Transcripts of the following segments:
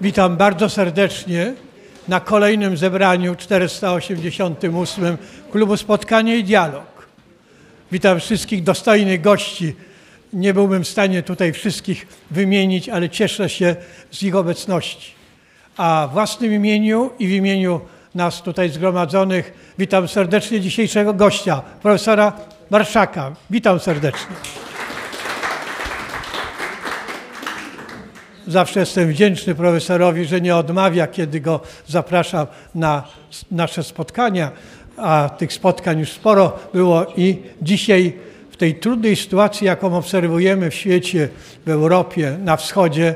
Witam bardzo serdecznie na kolejnym zebraniu 488 Klubu Spotkanie i Dialog. Witam wszystkich dostojnych gości. Nie byłbym w stanie tutaj wszystkich wymienić, ale cieszę się z ich obecności. A w własnym imieniu i w imieniu nas tutaj zgromadzonych witam serdecznie dzisiejszego gościa, profesora Marszaka. Witam serdecznie. Zawsze jestem wdzięczny profesorowi, że nie odmawia, kiedy go zapraszam na nasze spotkania, a tych spotkań już sporo było i dzisiaj w tej trudnej sytuacji, jaką obserwujemy w świecie, w Europie, na wschodzie,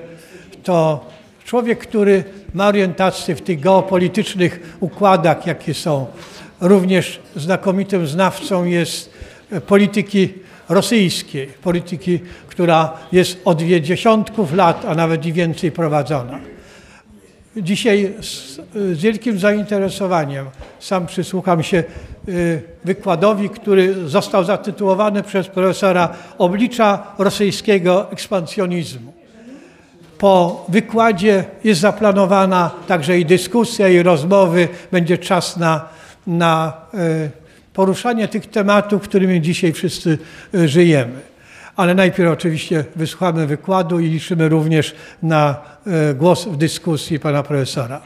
to człowiek, który ma orientację w tych geopolitycznych układach, jakie są, również znakomitym znawcą jest polityki rosyjskiej, polityki, która jest od dziesiątków lat, a nawet i więcej prowadzona. Dzisiaj z, z wielkim zainteresowaniem sam przysłucham się y, wykładowi, który został zatytułowany przez profesora Oblicza rosyjskiego ekspansjonizmu. Po wykładzie jest zaplanowana także i dyskusja, i rozmowy. Będzie czas na, na y, poruszanie tych tematów, którymi dzisiaj wszyscy y, żyjemy. Ale najpierw oczywiście wysłuchamy wykładu i liczymy również na y, głos w dyskusji pana profesora.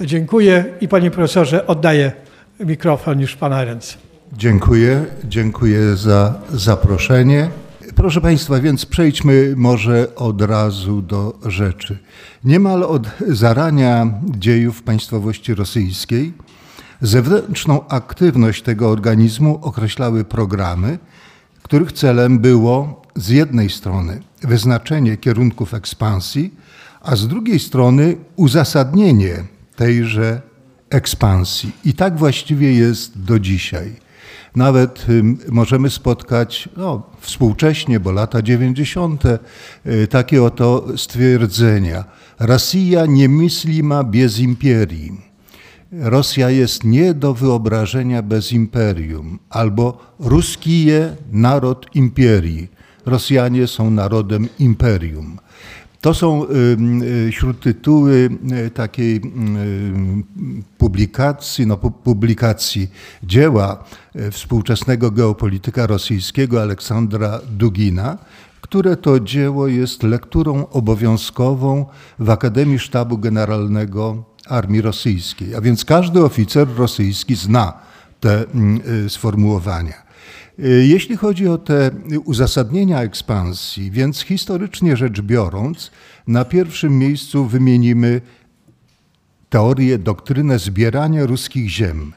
Dziękuję i panie profesorze oddaję mikrofon już pana ręce. Dziękuję, dziękuję za zaproszenie. Proszę Państwa, więc przejdźmy może od razu do rzeczy. Niemal od zarania dziejów państwowości rosyjskiej Zewnętrzną aktywność tego organizmu określały programy, których celem było z jednej strony wyznaczenie kierunków ekspansji, a z drugiej strony uzasadnienie tejże ekspansji. I tak właściwie jest do dzisiaj. Nawet możemy spotkać no, współcześnie, bo lata 90., y, takie oto stwierdzenia. Rosja nie myśli ma bez imperii. Rosja jest nie do wyobrażenia bez imperium, albo ruskije naród imperii. Rosjanie są narodem imperium. To są y, śródtytuły y, takiej y, publikacji, no, publikacji dzieła współczesnego geopolityka rosyjskiego Aleksandra Dugina, które to dzieło jest lekturą obowiązkową w Akademii Sztabu Generalnego armii rosyjskiej. A więc każdy oficer rosyjski zna te mm, y, sformułowania. Y, jeśli chodzi o te uzasadnienia ekspansji, więc historycznie rzecz biorąc, na pierwszym miejscu wymienimy teorię, doktrynę zbierania ruskich ziem.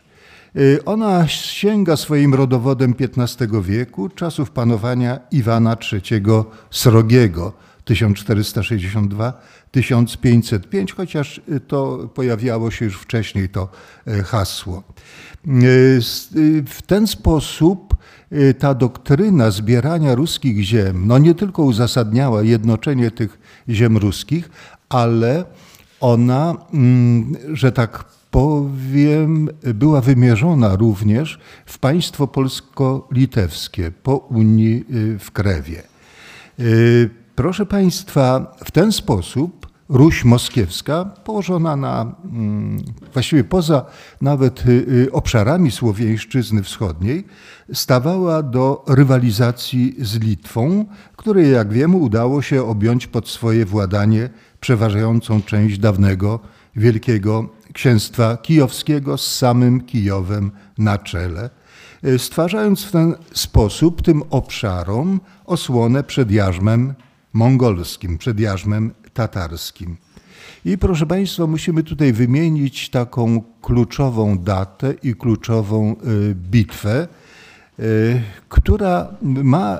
Y, ona sięga swoim rodowodem XV wieku, czasów panowania Iwana III Srogiego 1462 1505, chociaż y, to pojawiało się już wcześniej to y, hasło. Y, w ten sposób ta doktryna zbierania ruskich ziem, no nie tylko uzasadniała jednoczenie tych ziem ruskich, ale ona, mm, że tak powiem, była wymierzona również w państwo polsko-litewskie po Unii w Krewie. Proszę Państwa, w ten sposób Ruś Moskiewska, położona na, mm, właściwie poza nawet y, y, obszarami Słowiańszczyzny Wschodniej, stawała do rywalizacji z Litwą, której, jak wiemy, udało się objąć pod swoje władanie przeważającą część dawnego Wielkiego Księstwa Kijowskiego z samym Kijowem na czele, y, stwarzając w ten sposób tym obszarom osłonę przed jarzmem mongolskim, przed jarzmem tatarskim. I proszę Państwa, musimy tutaj wymienić taką kluczową datę i kluczową y, bitwę, y, która ma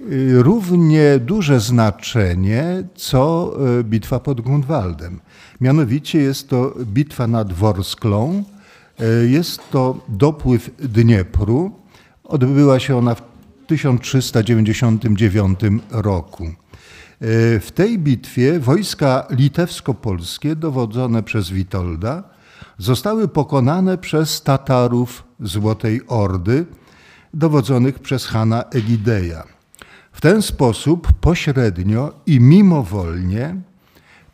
y, równie duże znaczenie co bitwa pod Grunwaldem. Mianowicie jest to bitwa nad Worsklą, jest to dopływ Dniepru. Odbyła się ona w 1399 roku. E, w tej bitwie wojska litewsko-polskie dowodzone przez Witolda zostały pokonane przez Tatarów Złotej Ordy dowodzonych przez Hana Egideja. W ten sposób pośrednio i mimowolnie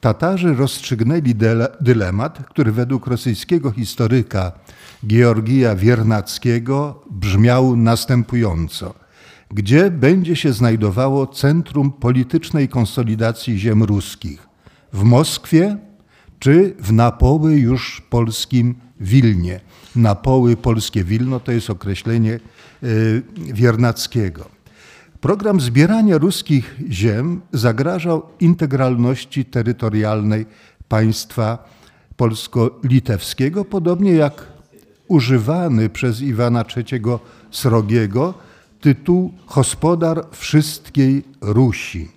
Tatarzy rozstrzygnęli dylemat, który według rosyjskiego historyka Georgija Wiernackiego brzmiał następująco. Gdzie będzie się znajdowało centrum politycznej konsolidacji ziem ruskich? W Moskwie czy w napoły już polskim Wilnie? Napoły polskie Wilno to jest określenie y, Wiernackiego. Program zbierania ruskich ziem zagrażał integralności terytorialnej państwa polsko-litewskiego, podobnie jak używany przez Iwana III Srogiego tytuł gospodar wszystkiej Rusi.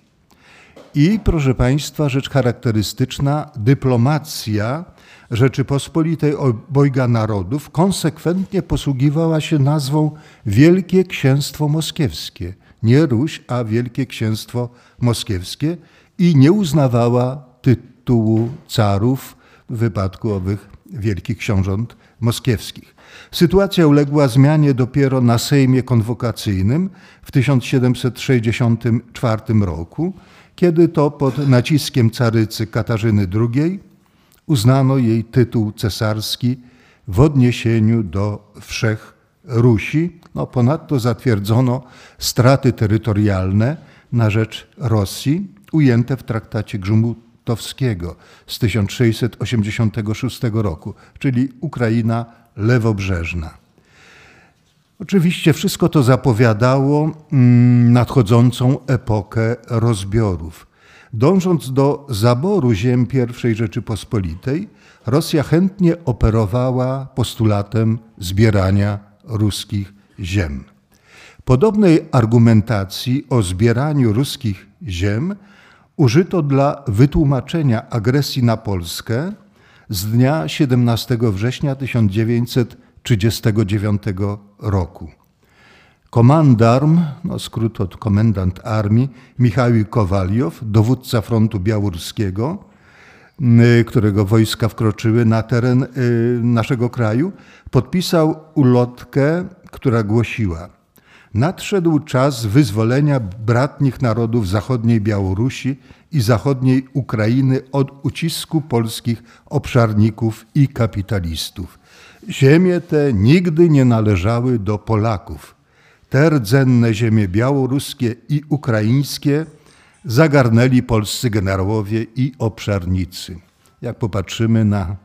I proszę Państwa, rzecz charakterystyczna, dyplomacja Rzeczypospolitej Obojga Narodów konsekwentnie posługiwała się nazwą Wielkie Księstwo Moskiewskie. Nie Ruś, a Wielkie Księstwo Moskiewskie i nie uznawała tytułu carów w wypadku owych wielkich książąt moskiewskich. Sytuacja uległa zmianie dopiero na Sejmie Konwokacyjnym w 1764 roku, kiedy to pod naciskiem carycy Katarzyny II uznano jej tytuł cesarski w odniesieniu do wszech Rusi. No, ponadto zatwierdzono straty terytorialne na rzecz Rosji ujęte w traktacie Grzmutowskiego z 1686 roku, czyli Ukraina lewobrzeżna. Oczywiście wszystko to zapowiadało mm, nadchodzącą epokę rozbiorów. Dążąc do zaboru ziem I Rzeczypospolitej, Rosja chętnie operowała postulatem zbierania ruskich ziem. Podobnej argumentacji o zbieraniu ruskich ziem użyto dla wytłumaczenia agresji na Polskę z dnia 17 września 1939 roku. Komandarm, no skrót od komendant armii, Michał Kowaliow, dowódca frontu białoruskiego, y, którego wojska wkroczyły na teren y, naszego kraju, podpisał ulotkę, która głosiła: Nadszedł czas wyzwolenia bratnich narodów zachodniej Białorusi i zachodniej Ukrainy od ucisku polskich obszarników i kapitalistów. Ziemie te nigdy nie należały do Polaków. Te rdzenne ziemie białoruskie i ukraińskie zagarnęli polscy generałowie i obszarnicy. Jak popatrzymy na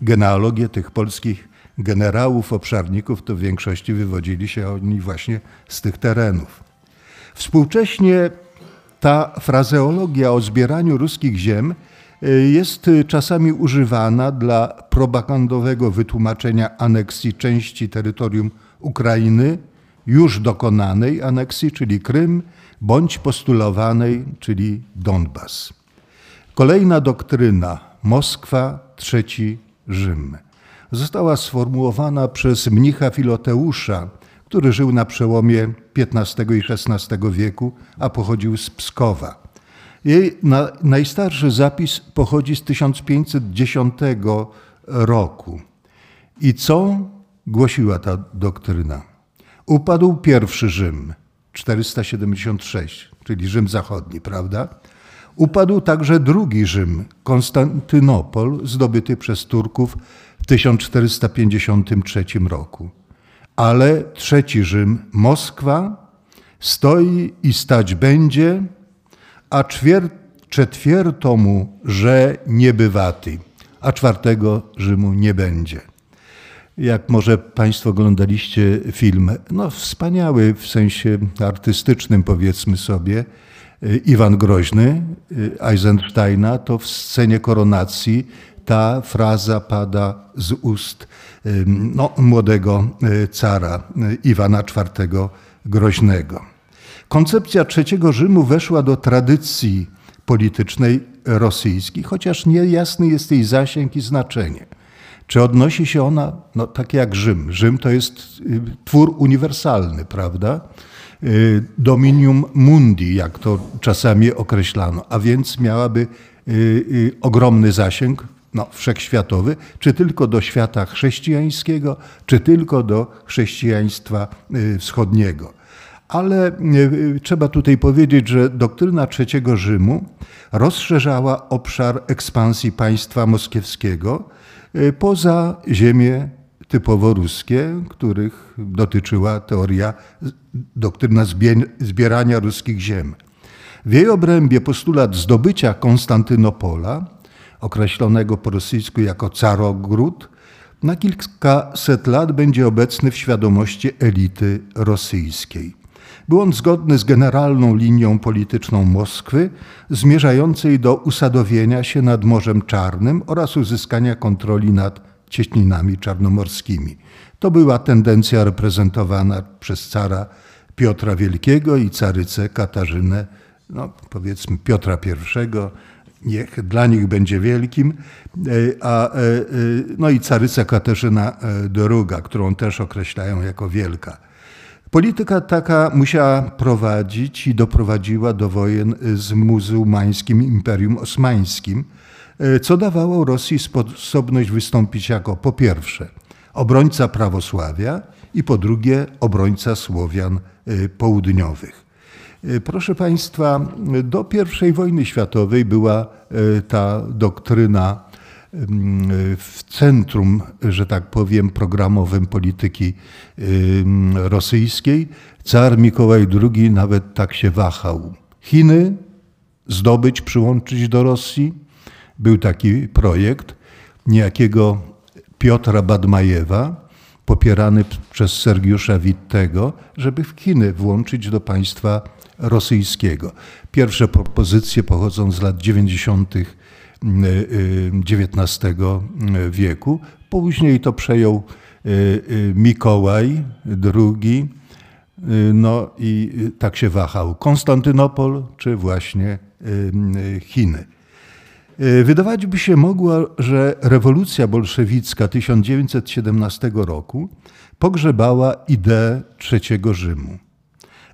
genealogię tych polskich generałów, obszarników, to w większości wywodzili się oni właśnie z tych terenów. Współcześnie ta frazeologia o zbieraniu ruskich ziem y, jest czasami używana dla propagandowego wytłumaczenia aneksji części terytorium Ukrainy, już dokonanej aneksji, czyli Krym, bądź postulowanej, czyli Donbas. Kolejna doktryna Moskwa, trzeci Rzym została sformułowana przez mnicha Filoteusza, który żył na przełomie XV i XVI wieku, a pochodził z Pskowa. Jej na, najstarszy zapis pochodzi z 1510 roku. I co głosiła ta doktryna? Upadł pierwszy Rzym, 476, czyli Rzym Zachodni, prawda? Upadł także drugi Rzym, Konstantynopol, zdobyty przez Turków w 1453 roku. Ale trzeci Rzym, Moskwa, stoi i stać będzie, a czwierto mu, że nie bywaty, a czwartego Rzymu nie będzie. Jak może Państwo oglądaliście film, no wspaniały w sensie artystycznym powiedzmy sobie, Iwan Groźny Eisensteina, to w scenie koronacji ta fraza pada z ust no, młodego e, cara e, Iwana IV Groźnego. Koncepcja trzeciego Rzymu weszła do tradycji politycznej rosyjskiej, chociaż niejasny jest jej zasięg i znaczenie. Czy odnosi się ona, no tak jak Rzym. Rzym to jest y, twór uniwersalny, prawda? Y, dominium mundi, jak to czasami określano, a więc miałaby y, ogromny zasięg no, wszechświatowy, czy tylko do świata chrześcijańskiego, czy tylko do chrześcijaństwa y, wschodniego. Ale trzeba tutaj powiedzieć, że doktryna trzeciego Rzymu rozszerzała obszar ekspansji państwa moskiewskiego poza ziemię typowo ruskie, których dotyczyła teoria, doktryna zbierania ruskich ziem. W jej obrębie postulat zdobycia Konstantynopola, określonego po rosyjsku jako Carogród, na kilkaset lat będzie obecny w świadomości elity rosyjskiej. Był on zgodny z generalną linią polityczną Moskwy, zmierzającej do usadowienia się nad Morzem Czarnym oraz uzyskania kontroli nad cieśninami czarnomorskimi. To była tendencja reprezentowana przez cara Piotra Wielkiego i carycę Katarzynę, no powiedzmy Piotra I, niech dla nich będzie wielkim, e, a, e, e, no i caryca Katarzyna II, którą też określają jako wielka. Polityka taka musiała prowadzić i doprowadziła do wojen z muzułmańskim Imperium Osmańskim, co dawało Rosji sposobność wystąpić jako po pierwsze obrońca prawosławia i po drugie obrońca Słowian południowych. Proszę Państwa, do I wojny światowej była ta doktryna w centrum, że tak powiem, programowym polityki rosyjskiej. Car Mikołaj II nawet tak się wahał. Chiny zdobyć, przyłączyć do Rosji. Był taki projekt niejakiego Piotra Badmajewa, popierany przez Sergiusza Wittego, żeby w Chiny włączyć do państwa rosyjskiego. Pierwsze propozycje pochodzą z lat 90. XIX wieku. Później to przejął y, y, Mikołaj II, y, no i tak się wahał. Konstantynopol czy właśnie Chiny. Wydawać by się mogło, że rewolucja bolszewicka 1917 roku pogrzebała ideę trzeciego Rzymu.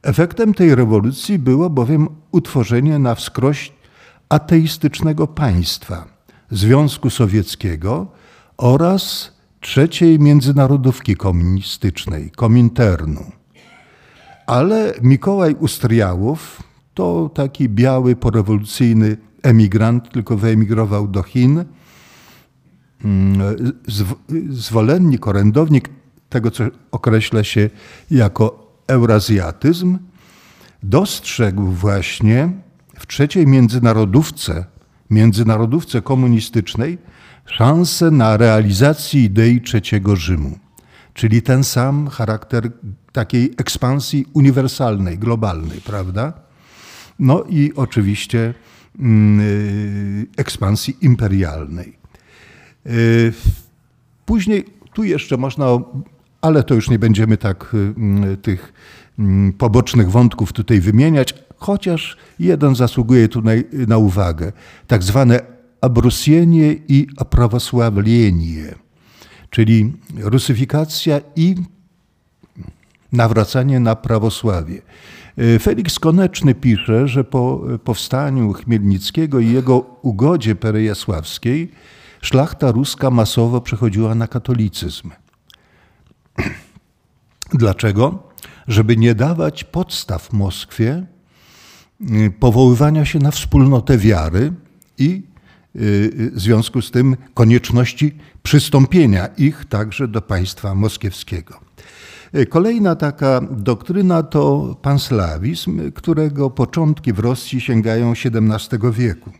Efektem tej rewolucji było bowiem utworzenie na wskroś ateistycznego państwa, Związku Sowieckiego oraz trzeciej międzynarodówki komunistycznej, Kominternu. Ale Mikołaj Ustriałow to taki biały, porewolucyjny emigrant, tylko wyemigrował do Chin. Mm, zwolennik, orędownik tego, co określa się jako eurazjatyzm, dostrzegł właśnie w trzeciej międzynarodówce, międzynarodówce komunistycznej szansę na realizację idei trzeciego Rzymu, czyli ten sam charakter takiej ekspansji uniwersalnej, globalnej, prawda? No i oczywiście yy, ekspansji imperialnej. Yy, później tu jeszcze można, ale to już nie będziemy tak yy, tych mm, pobocznych wątków tutaj wymieniać, chociaż jeden zasługuje tu na, na uwagę. Tak zwane abrusienie i aprawosławlenie, czyli rusyfikacja i nawracanie na prawosławie. Felix Koneczny pisze, że po powstaniu Chmielnickiego i jego ugodzie perejasławskiej szlachta ruska masowo przechodziła na katolicyzm. Dlaczego? Żeby nie dawać podstaw Moskwie Y, powoływania się na wspólnotę wiary i y, y, w związku z tym konieczności przystąpienia ich także do państwa moskiewskiego. Kolejna taka doktryna to panslawizm, którego początki w Rosji sięgają XVII wieku.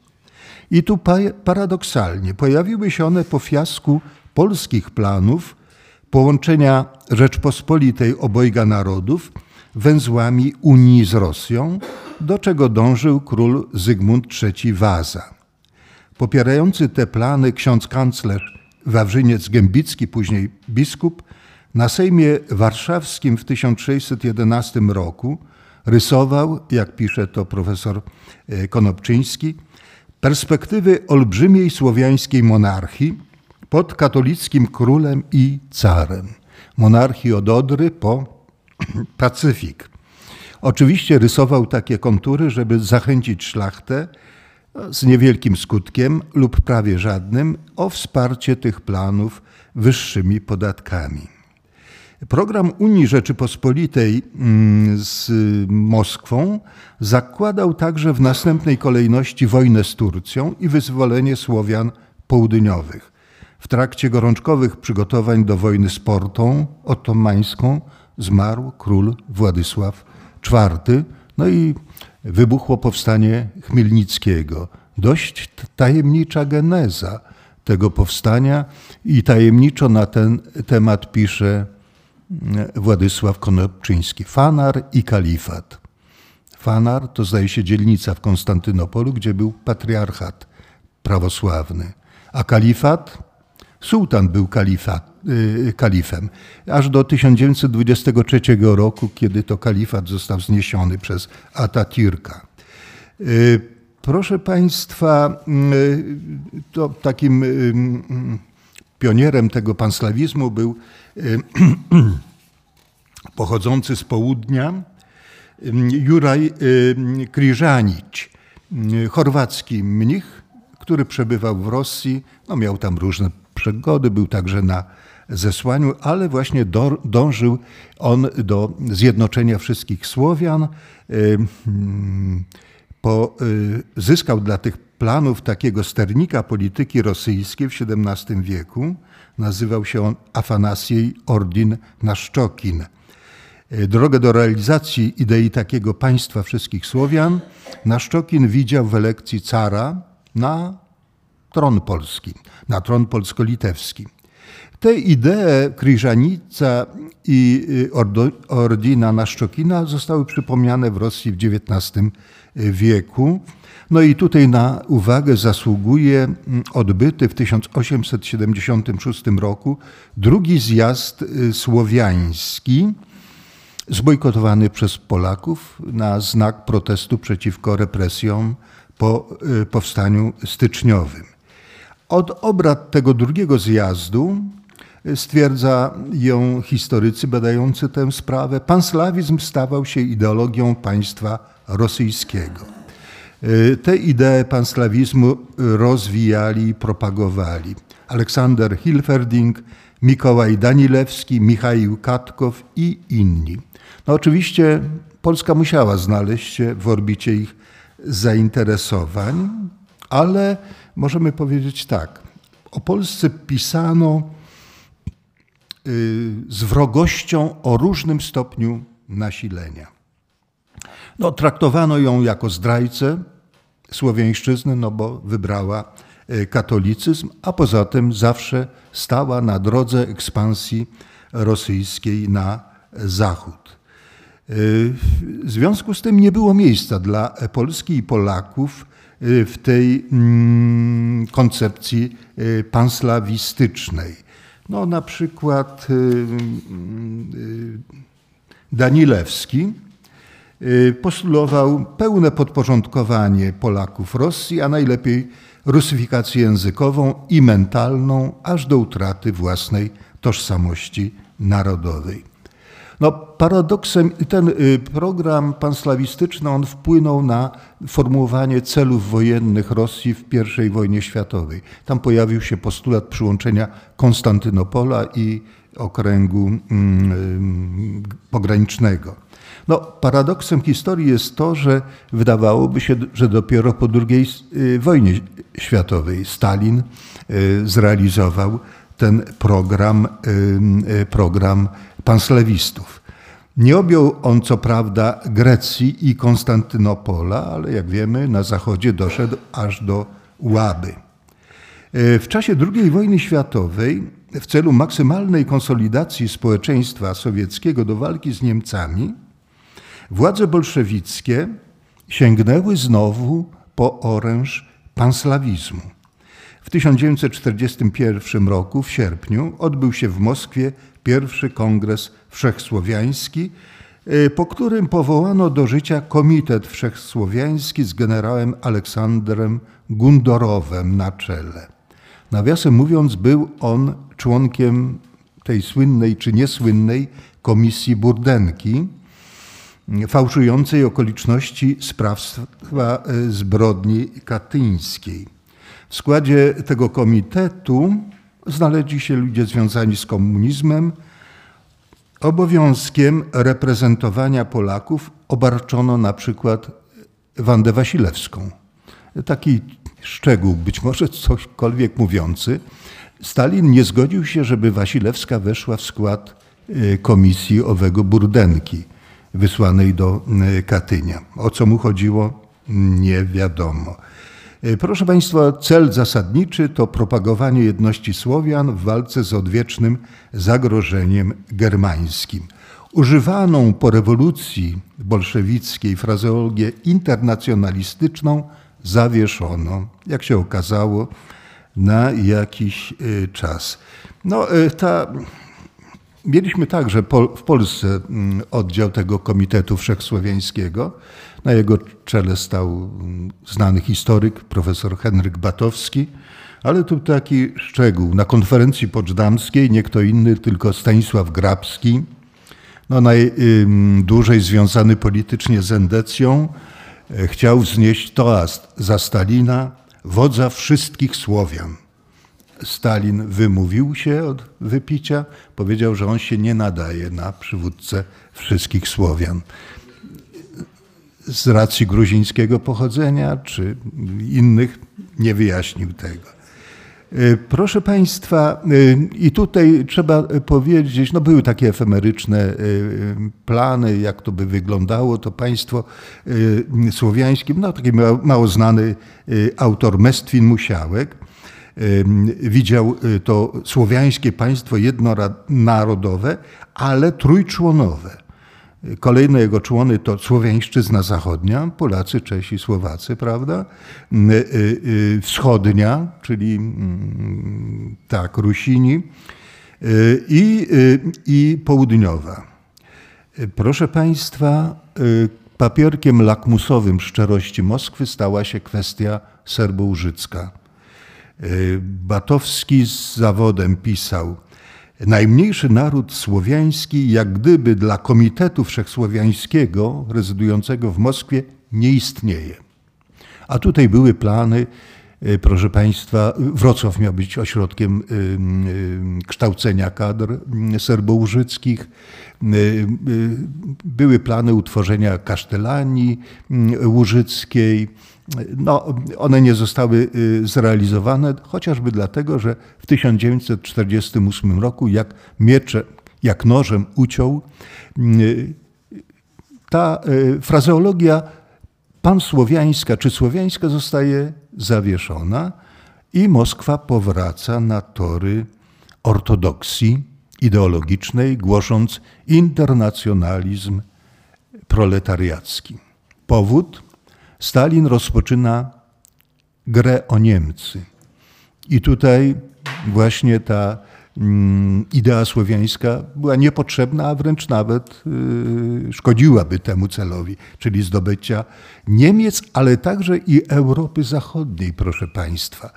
I tu paradoksalnie pojawiły się one po fiasku polskich planów połączenia Rzeczpospolitej obojga narodów węzłami Unii z Rosją, do czego dążył król Zygmunt III Waza. Popierający te plany ksiądz kanclerz Wawrzyniec Gębicki, później biskup, na Sejmie Warszawskim w 1611 roku rysował, jak pisze to profesor e, Konopczyński, perspektywy olbrzymiej słowiańskiej monarchii pod katolickim królem i carem. Monarchii od Odry po Pacyfik. Oczywiście rysował takie kontury, żeby zachęcić szlachtę z niewielkim skutkiem lub prawie żadnym o wsparcie tych planów wyższymi podatkami. Program Unii Rzeczypospolitej mm, z Moskwą zakładał także w następnej kolejności wojnę z Turcją i wyzwolenie Słowian południowych. W trakcie gorączkowych przygotowań do wojny z Portą otomańską zmarł król Władysław IV, no i wybuchło powstanie Chmielnickiego. Dość tajemnicza geneza tego powstania i tajemniczo na ten temat pisze mm, Władysław Konopczyński. Fanar i kalifat. Fanar to zdaje się dzielnica w Konstantynopolu, gdzie był patriarchat prawosławny, a kalifat, sułtan był y, kalifem, aż do 1923 roku, kiedy to kalifat został zniesiony przez Atatürka. Y, Proszę Państwa, y, to takim y, pionierem tego panslawizmu był pochodzący z południa Juraj Kriżanić, chorwacki mnich, który przebywał w Rosji, no miał tam różne przygody, był także na zesłaniu, ale właśnie do, dążył on do zjednoczenia wszystkich Słowian po, y, zyskał dla tych planów takiego sternika polityki rosyjskiej w XVII wieku. Nazywał się on Afanasiej Ordin Naszczokin. Y, drogę do realizacji idei takiego państwa wszystkich Słowian Naszczokin widział w elekcji cara na tron polski, na tron polsko-litewski. Te idee Kryżanica i y, Ordina Naszczokina zostały przypomniane w Rosji w XIX wieku. No i tutaj na uwagę zasługuje mm, odbyty w 1876 roku drugi zjazd y, słowiański, zbojkotowany przez Polaków na znak protestu przeciwko represjom po y, powstaniu styczniowym. Od obrad tego drugiego zjazdu y, stwierdza ją historycy badający tę sprawę, panslawizm stawał się ideologią państwa rosyjskiego. Y, te idee panslawizmu rozwijali i propagowali Aleksander Hilferding, Mikołaj Danilewski, Michał Katkow i inni. No oczywiście Polska musiała znaleźć się w orbicie ich zainteresowań, ale możemy powiedzieć tak. O Polsce pisano y, z wrogością o różnym stopniu nasilenia. No, traktowano ją jako zdrajcę słowiańszczyzny, no bo wybrała e, katolicyzm, a poza tym zawsze stała na drodze ekspansji rosyjskiej na zachód. E, w związku z tym nie było miejsca dla Polski i Polaków w tej mm, koncepcji panslawistycznej. No, na przykład Danilewski Y, postulował pełne podporządkowanie Polaków Rosji, a najlepiej rusyfikację językową i mentalną, aż do utraty własnej tożsamości narodowej. No, paradoksem ten y, program panslawistyczny on wpłynął na formułowanie celów wojennych Rosji w I wojnie światowej. Tam pojawił się postulat przyłączenia Konstantynopola i okręgu mm, pogranicznego. No, paradoksem historii jest to, że wydawałoby się, że dopiero po II y, wojnie światowej Stalin y, zrealizował ten program, y, program panslewistów. Nie objął on co prawda Grecji i Konstantynopola, ale jak wiemy na zachodzie doszedł aż do Łaby. W czasie II wojny światowej w celu maksymalnej konsolidacji społeczeństwa sowieckiego do walki z Niemcami Władze bolszewickie sięgnęły znowu po oręż panslawizmu. W 1941 roku, w sierpniu, odbył się w Moskwie pierwszy kongres wszechsłowiański, e, po którym powołano do życia Komitet Wszechsłowiański z generałem Aleksandrem Gundorowem na czele. Nawiasem mówiąc, był on członkiem tej słynnej czy niesłynnej Komisji Burdenki, fałszującej okoliczności sprawstwa e, zbrodni katyńskiej. W składzie tego komitetu znaleźli się ludzie związani z komunizmem obowiązkiem reprezentowania Polaków obarczono na przykład Wandę Wasilewską. Taki szczegół, być może cośkolwiek mówiący. Stalin nie zgodził się, żeby Wasilewska weszła w skład y, komisji owego Burdenki wysłanej do y, Katynia. O co mu chodziło, nie wiadomo. Y, proszę Państwa, cel zasadniczy to propagowanie jedności Słowian w walce z odwiecznym zagrożeniem germańskim. Używaną po rewolucji bolszewickiej frazeologię internacjonalistyczną zawieszono, jak się okazało, na jakiś y, czas. No, y, ta, mieliśmy także w Polsce mm, oddział tego Komitetu Wszechsłowiańskiego. Na jego czele stał mm, znany historyk, profesor Henryk Batowski, ale tu taki szczegół. Na konferencji poczdamskiej nie kto inny, tylko Stanisław Grabski, no najdłużej związany politycznie z endecją, e, chciał wznieść toast za Stalina, wodza wszystkich Słowian. Stalin wymówił się od wypicia, powiedział, że on się nie nadaje na przywódcę wszystkich Słowian. Z racji gruzińskiego pochodzenia czy innych nie wyjaśnił tego. E, proszę Państwa, e, i tutaj trzeba powiedzieć, no były takie efemeryczne e, plany, jak to by wyglądało, to państwo słowiańskie, no taki mało znany autor Mestwin Musiałek, widział to słowiańskie państwo jednonarodowe, ale trójczłonowe. Kolejne jego człony to Słowiańszczyzna Zachodnia, Polacy, Czesi, Słowacy, prawda? Y, y, y, wschodnia, czyli mm, tak, Rusini i, i południowa. Proszę Państwa, papierkiem lakmusowym szczerości Moskwy stała się kwestia serbo-użycka. Batowski z zawodem pisał, Najmniejszy naród słowiański, jak gdyby dla Komitetu Wszechsłowiańskiego rezydującego w Moskwie, nie istnieje. A tutaj były plany, e, proszę Państwa, Wrocław miał być ośrodkiem e, e, kształcenia kadr serbołużyckich. Były plany utworzenia kasztelanii łużyckiej no, one nie zostały y, zrealizowane, chociażby dlatego, że w 1948 roku, jak miecze, jak nożem uciął, y, ta y, frazeologia pansłowiańska czy słowiańska zostaje zawieszona i Moskwa powraca na tory ortodoksji ideologicznej, głosząc internacjonalizm proletariacki. Powód? Stalin rozpoczyna grę o Niemcy. I tutaj właśnie ta mm, idea słowiańska była niepotrzebna, a wręcz nawet y, szkodziłaby temu celowi, czyli zdobycia Niemiec, ale także i Europy Zachodniej, proszę Państwa.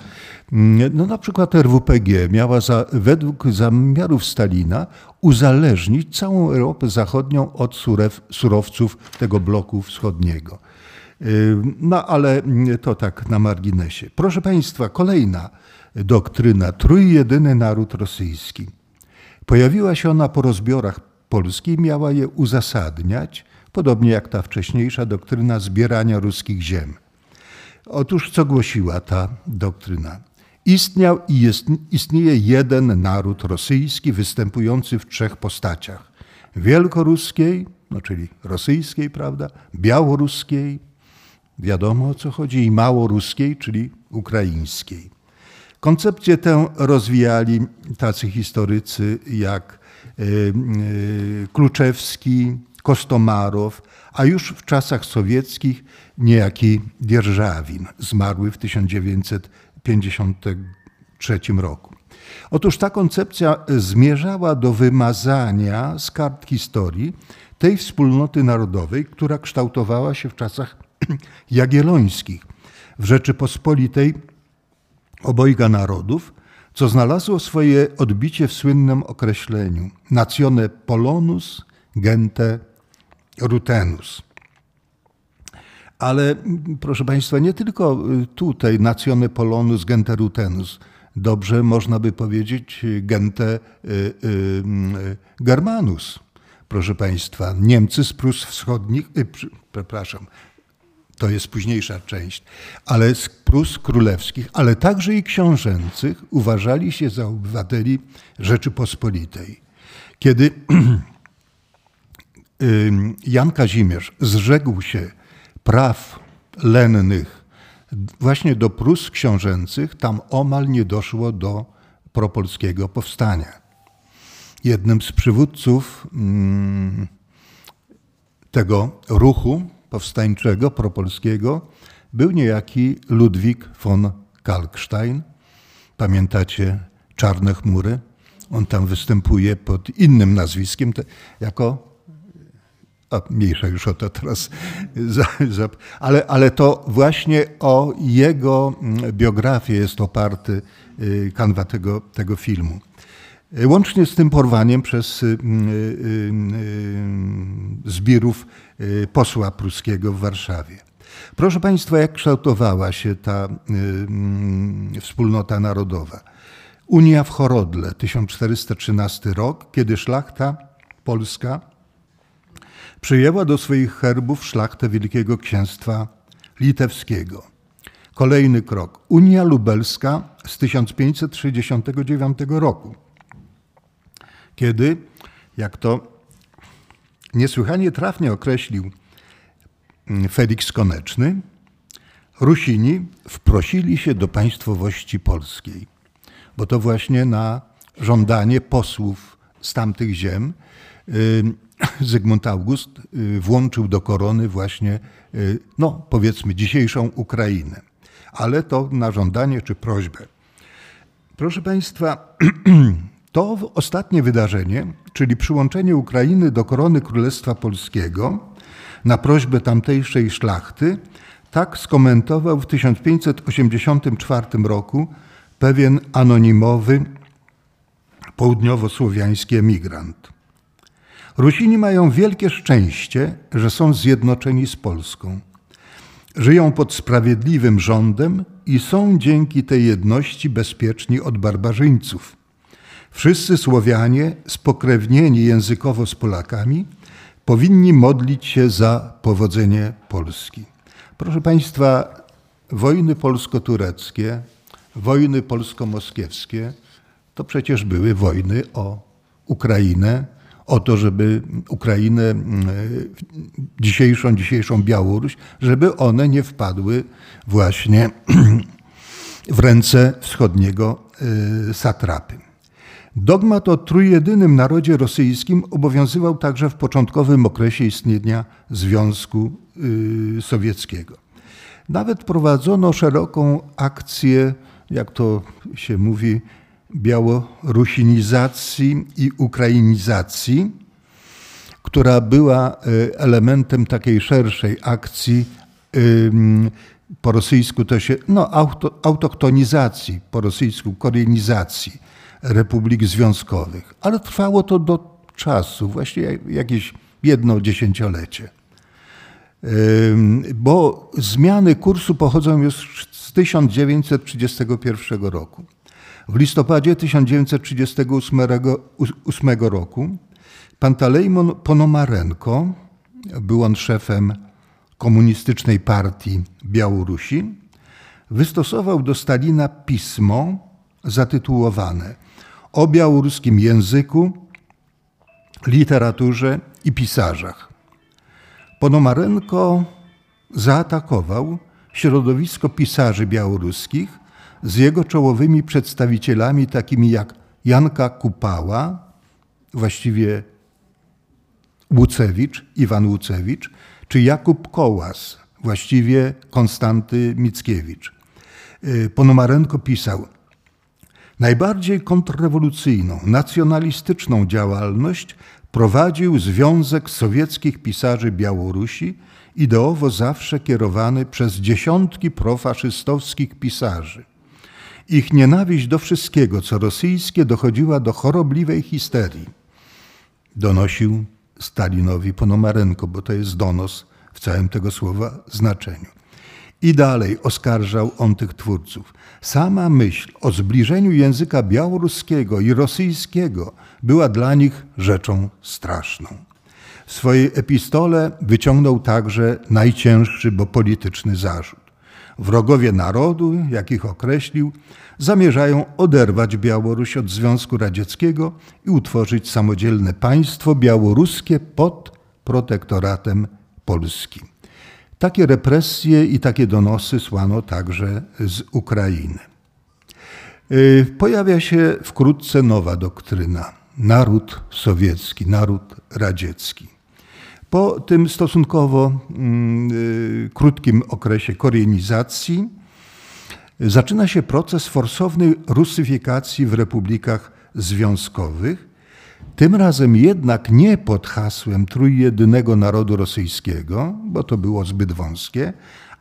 Mm, no, na przykład RWPG miała za, według zamiarów Stalina uzależnić całą Europę Zachodnią od surowców tego bloku wschodniego. No ale to tak na marginesie. Proszę Państwa, kolejna doktryna, trójjedyny naród rosyjski. Pojawiła się ona po rozbiorach Polski i miała je uzasadniać, podobnie jak ta wcześniejsza doktryna zbierania ruskich ziem. Otóż co głosiła ta doktryna? Istniał i jest, istnieje jeden naród rosyjski występujący w trzech postaciach. Wielkoruskiej, no czyli rosyjskiej, prawda, białoruskiej Wiadomo o co chodzi i małoruskiej, czyli ukraińskiej. Koncepcję tę rozwijali tacy historycy jak e, e, Kluczewski, Kostomarow, a już w czasach sowieckich niejaki Dzierżawin, zmarły w 1953 roku. Otóż ta koncepcja zmierzała do wymazania z kart historii tej wspólnoty narodowej, która kształtowała się w czasach Jagiellońskich w Rzeczypospolitej obojga narodów, co znalazło swoje odbicie w słynnym określeniu natione polonus gente rutenus. Ale proszę Państwa, nie tylko tutaj natione polonus gente rutenus, dobrze można by powiedzieć gente y, y, y, germanus, proszę Państwa, Niemcy z Prus Wschodnich, y, przepraszam, to jest późniejsza część, ale z Prus Królewskich, ale także i książęcych uważali się za obywateli Rzeczypospolitej. Kiedy Jan Kazimierz zrzekł się praw lennych właśnie do Prus książęcych, tam omal nie doszło do propolskiego powstania. Jednym z przywódców tego ruchu powstańczego, propolskiego, był niejaki Ludwik von Kalkstein. Pamiętacie Czarne Chmury? On tam występuje pod innym nazwiskiem, jako a mniejsza już o to teraz, ale, ale to właśnie o jego mm, biografię jest oparty y, kanwa tego, tego filmu. Łącznie z tym porwaniem przez y, y, zbirów posła pruskiego w Warszawie. Proszę Państwa, jak kształtowała się ta wspólnota narodowa? Unia w Chorodle, 1413 rok, kiedy szlachta polska przyjęła do swoich herbów szlachtę Wielkiego Księstwa Litewskiego. Kolejny krok. Unia Lubelska z 1569 roku, kiedy, jak to niesłychanie trafnie określił mm, Felix Koneczny, Rusini wprosili się do państwowości polskiej, bo to właśnie na żądanie posłów z tamtych ziem Zygmunt August y, włączył do korony właśnie, y, no powiedzmy, dzisiejszą Ukrainę. Ale to na żądanie czy prośbę. Proszę Państwa, to ostatnie wydarzenie, czyli przyłączenie Ukrainy do korony Królestwa Polskiego na prośbę tamtejszej szlachty, tak skomentował w 1584 roku pewien anonimowy południowosłowiański emigrant. Rusini mają wielkie szczęście, że są zjednoczeni z Polską. Żyją pod sprawiedliwym rządem i są dzięki tej jedności bezpieczni od barbarzyńców. Wszyscy Słowianie, spokrewnieni językowo z Polakami, powinni modlić się za powodzenie Polski. Proszę Państwa, wojny polsko-tureckie, wojny polsko-moskiewskie to przecież były wojny o Ukrainę, o to, żeby Ukrainę, mm, dzisiejszą, dzisiejszą Białoruś, żeby one nie wpadły właśnie w ręce wschodniego y, satrapy. Dogmat o trójjedynym narodzie rosyjskim obowiązywał także w początkowym okresie istnienia Związku y, Sowieckiego. Nawet prowadzono szeroką akcję, jak to się mówi, białorusinizacji i ukrainizacji, która była e, elementem takiej szerszej akcji po rosyjsku to się, no auto, autoktonizacji, po rosyjsku koreanizacji republik związkowych. Ale trwało to do czasu, właśnie jakieś jedno dziesięciolecie. Bo zmiany kursu pochodzą już z 1931 roku. W listopadzie 1938 roku Pantalejmon Ponomarenko, był on szefem komunistycznej partii Białorusi, wystosował do Stalina pismo zatytułowane o białoruskim języku, literaturze i pisarzach. Ponomarenko zaatakował środowisko pisarzy białoruskich z jego czołowymi przedstawicielami, takimi jak Janka Kupała, właściwie Łucewicz, Iwan Łucewicz, czy Jakub Kołas, właściwie Konstanty Mickiewicz. Y, Ponomarenko pisał, Najbardziej kontrrewolucyjną, nacjonalistyczną działalność prowadził Związek Sowieckich Pisarzy Białorusi, ideowo zawsze kierowany przez dziesiątki profaszystowskich pisarzy. Ich nienawiść do wszystkiego, co rosyjskie, dochodziła do chorobliwej histerii. Donosił Stalinowi Ponomarenko, bo to jest donos w całym tego słowa znaczeniu. I dalej oskarżał on tych twórców. Sama myśl o zbliżeniu języka białoruskiego i rosyjskiego była dla nich rzeczą straszną. W swojej epistole wyciągnął także najcięższy, bo polityczny zarzut. Wrogowie narodu, jakich określił, zamierzają oderwać Białoruś od Związku Radzieckiego i utworzyć samodzielne państwo białoruskie pod protektoratem Polski. Takie represje i takie donosy słano także z Ukrainy. Y, pojawia się wkrótce nowa doktryna naród sowiecki, naród radziecki. Po tym stosunkowo mm, y, krótkim okresie koreanizacji zaczyna się proces forsownej rusyfikacji w republikach związkowych, tym razem jednak nie pod hasłem trójjedynego narodu rosyjskiego, bo to było zbyt wąskie,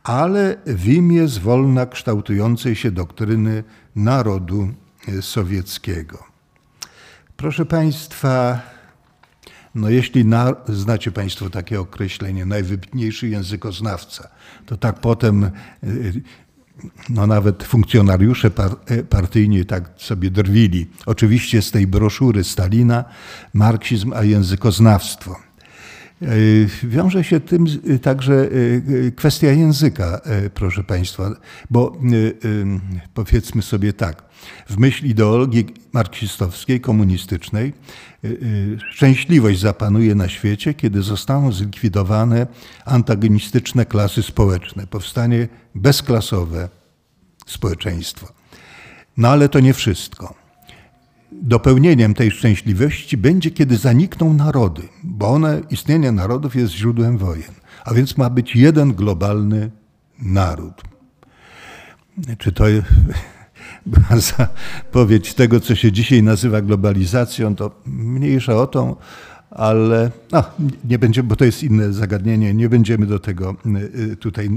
ale w imię zwolna kształtującej się doktryny narodu sowieckiego. Proszę Państwa, no jeśli na, znacie Państwo takie określenie, najwybitniejszy językoznawca, to tak potem no nawet funkcjonariusze partyjni tak sobie drwili. Oczywiście z tej broszury Stalina marksizm a językoznawstwo. E, wiąże się tym także e, kwestia języka, e, proszę Państwa, bo powiedzmy sobie tak, w myśl ideologii marksistowskiej, komunistycznej, szczęśliwość zapanuje na świecie, kiedy zostaną zlikwidowane antagonistyczne klasy społeczne, powstanie bezklasowe społeczeństwo. No ale to nie wszystko dopełnieniem tej szczęśliwości będzie, kiedy zanikną narody, bo one, istnienie narodów jest źródłem wojen. A więc ma być jeden globalny naród. Czy to była zapowiedź tego, co się dzisiaj nazywa globalizacją, to mniejsza o tą, ale no, nie będziemy, bo to jest inne zagadnienie, nie będziemy do tego y, y, tutaj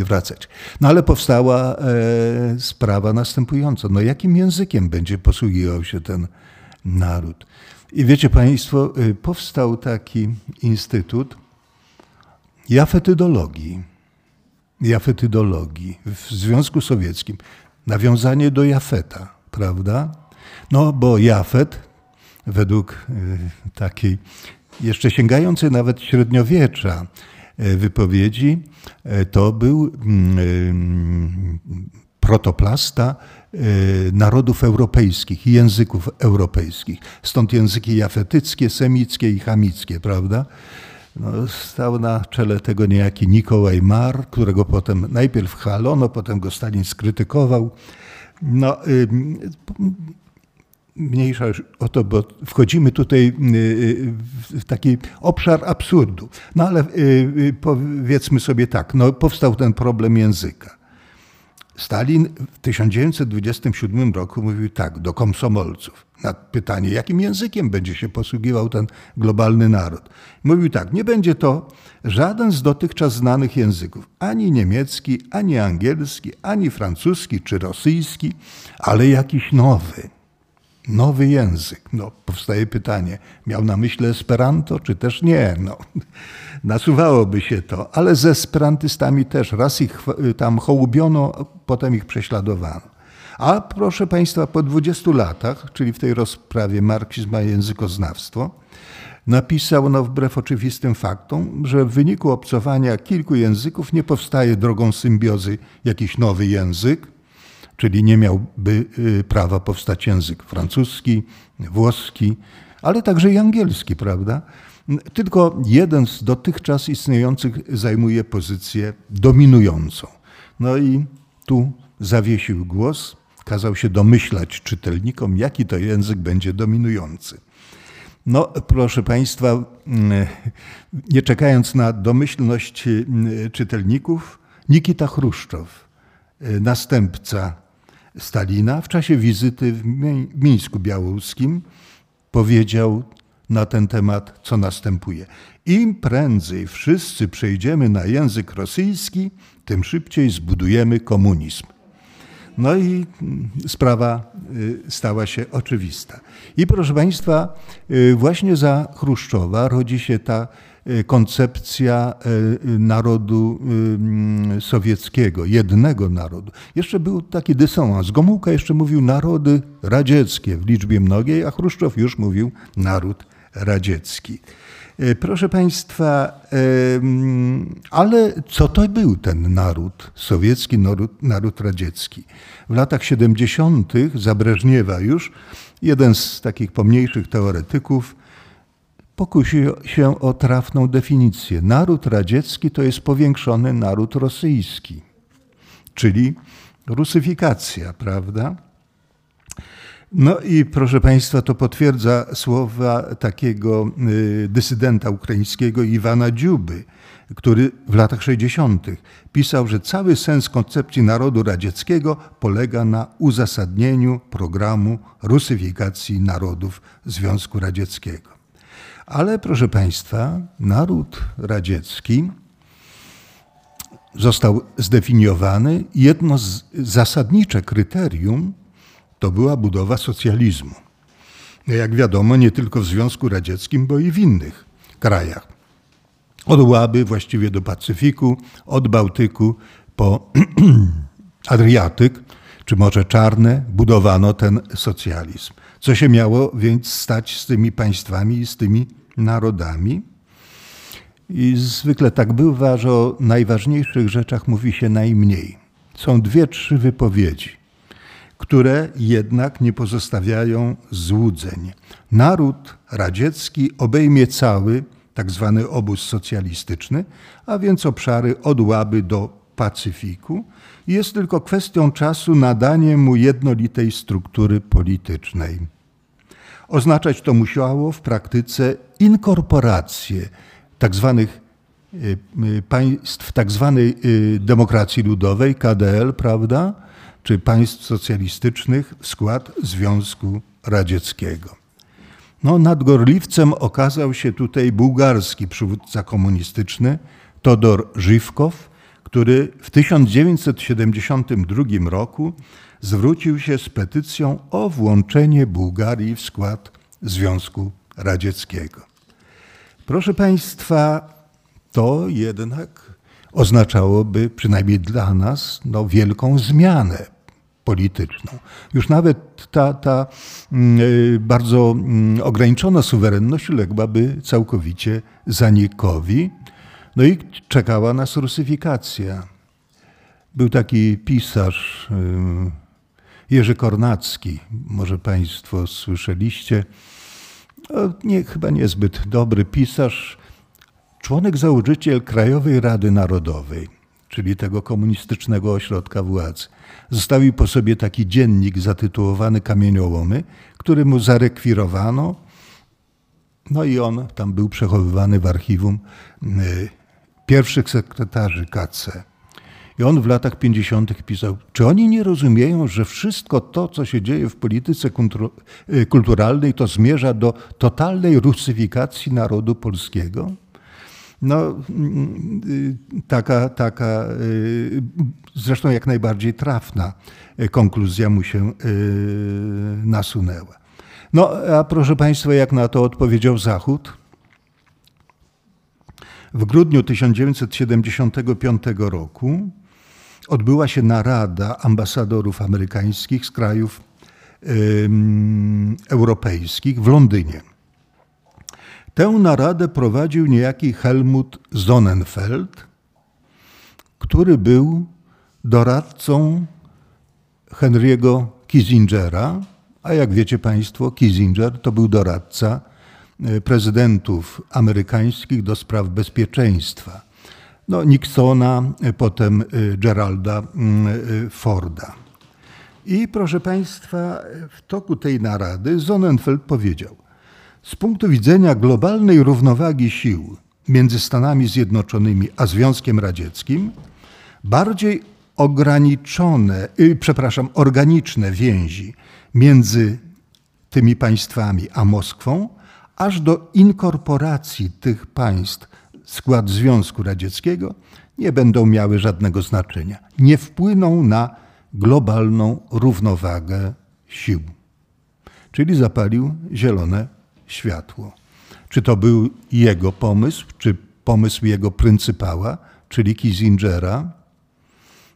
y, wracać. No ale powstała e, sprawa następująca. No jakim językiem będzie posługiwał się ten naród? I wiecie Państwo, powstał taki instytut jafetydologii. Jafetydologii w Związku Sowieckim. Nawiązanie do Jafeta, prawda? No bo Jafet według e, takiej jeszcze sięgającej nawet średniowiecza e, wypowiedzi, e, to był mm, protoplasta narodów europejskich i języków europejskich. Stąd języki jafetyckie, semickie i chamickie, prawda? No, stał na czele tego niejaki Nikołaj Mar, którego potem najpierw chwalono, potem go Stalin skrytykował. No, mniejsza już o to, bo wchodzimy tutaj y, y, w taki obszar absurdu. No ale y, powiedzmy sobie tak, no powstał ten problem języka. Stalin w 1927 roku mówił tak do komsomolców na pytanie, jakim językiem będzie się posługiwał ten globalny naród. Mówił tak, nie będzie to żaden z dotychczas znanych języków, ani niemiecki, ani angielski, ani francuski czy rosyjski, ale jakiś nowy nowy język. No, powstaje pytanie, miał na myśli Esperanto, czy też nie? No, nasuwałoby się to, ale ze esperantystami też. Raz ich tam hołubiono, potem ich prześladowano. A proszę Państwa, po 20 latach, czyli w tej rozprawie marksizm a językoznawstwo, napisał, no wbrew oczywistym faktom, że w wyniku obcowania kilku języków nie powstaje drogą symbiozy jakiś nowy język, czyli nie miałby y, prawa powstać język francuski, włoski, ale także i angielski, prawda? Tylko jeden z dotychczas istniejących zajmuje pozycję dominującą. No i tu zawiesił głos, kazał się domyślać czytelnikom, jaki to język będzie dominujący. No, proszę Państwa, nie czekając na domyślność y, czytelników, Nikita Chruszczow, y, następca Stalina w czasie wizyty w Mińsku Białoruskim powiedział na ten temat, co następuje. Im prędzej wszyscy przejdziemy na język rosyjski, tym szybciej zbudujemy komunizm. No i mm, sprawa y, stała się oczywista. I proszę Państwa, y, właśnie za Chruszczowa rodzi się ta koncepcja y, narodu y, sowieckiego, jednego narodu. Jeszcze był taki dysonans. Gomułka jeszcze mówił narody radzieckie w liczbie mnogiej, a Chruszczow już mówił naród radziecki. Proszę Państwa, ale co to był ten naród, sowiecki naród, naród radziecki? W latach 70. za Breżniewa już jeden z takich pomniejszych teoretyków pokusił się o trafną definicję. Naród radziecki to jest powiększony naród rosyjski, czyli rusyfikacja, prawda? No i proszę Państwa, to potwierdza słowa takiego y, dysydenta ukraińskiego Iwana Dziuby, który w latach 60. pisał, że cały sens koncepcji narodu radzieckiego polega na uzasadnieniu programu rusyfikacji narodów Związku Radzieckiego. Ale proszę Państwa, naród radziecki został zdefiniowany. Jedno z zasadnicze kryterium to była budowa socjalizmu. Jak wiadomo, nie tylko w Związku Radzieckim, bo i w innych krajach. Od Łaby właściwie do Pacyfiku, od Bałtyku po Adriatyk, czy Morze Czarne, budowano ten socjalizm. Co się miało więc stać z tymi państwami i z tymi narodami? I zwykle tak bywa, że o najważniejszych rzeczach mówi się najmniej. Są dwie, trzy wypowiedzi które jednak nie pozostawiają złudzeń. Naród radziecki obejmie cały tak zwany obóz socjalistyczny, a więc obszary od Łaby do Pacyfiku. Jest tylko kwestią czasu nadanie mu jednolitej struktury politycznej. Oznaczać to musiało w praktyce inkorporację tak zwanych y, y, państw tak zwanej y, demokracji ludowej, KDL, prawda, czy państw socjalistycznych w skład Związku Radzieckiego. No, nad Gorliwcem okazał się tutaj bułgarski przywódca komunistyczny Todor Żywkow, który w 1972 roku zwrócił się z petycją o włączenie Bułgarii w skład Związku Radzieckiego. Proszę Państwa, to jednak oznaczałoby przynajmniej dla nas no, wielką zmianę polityczną. Już nawet ta, ta mm, y, bardzo mm, ograniczona suwerenność uległaby całkowicie zanikowi. No i czekała nas rusyfikacja. Był taki pisarz Jerzy Kornacki, może Państwo słyszeliście. No, nie, chyba niezbyt dobry pisarz, członek założyciel Krajowej Rady Narodowej, czyli tego komunistycznego ośrodka władzy. Zostawił po sobie taki dziennik zatytułowany Kamieniołomy, który mu zarekwirowano. No i on tam był przechowywany w archiwum y, pierwszych sekretarzy KC. I on w latach 50. pisał, czy oni nie rozumieją, że wszystko to, co się dzieje w polityce y, kulturalnej, to zmierza do totalnej rusyfikacji narodu polskiego? No, taka, taka y, zresztą jak najbardziej trafna konkluzja mu się y, nasunęła. No, a proszę Państwa, jak na to odpowiedział Zachód? W grudniu 1975 roku odbyła się narada ambasadorów amerykańskich z krajów europejskich w Londynie. Tę naradę prowadził niejaki Helmut Sonnenfeld, który był doradcą Henry'ego Kissingera, a jak wiecie Państwo, Kissinger to był doradca e, prezydentów amerykańskich do spraw bezpieczeństwa. No, Nixona, e, potem e, Geralda mm, Forda. I proszę Państwa, w toku tej narady Sonnenfeld powiedział, z punktu widzenia globalnej równowagi sił między Stanami Zjednoczonymi a Związkiem Radzieckim, bardziej ograniczone, yy, przepraszam, organiczne więzi między tymi państwami a Moskwą, aż do inkorporacji tych państw skład Związku Radzieckiego, nie będą miały żadnego znaczenia. Nie wpłyną na globalną równowagę sił. Czyli zapalił zielone światło. Czy to był jego pomysł, czy pomysł jego pryncypała, czyli Kissingera?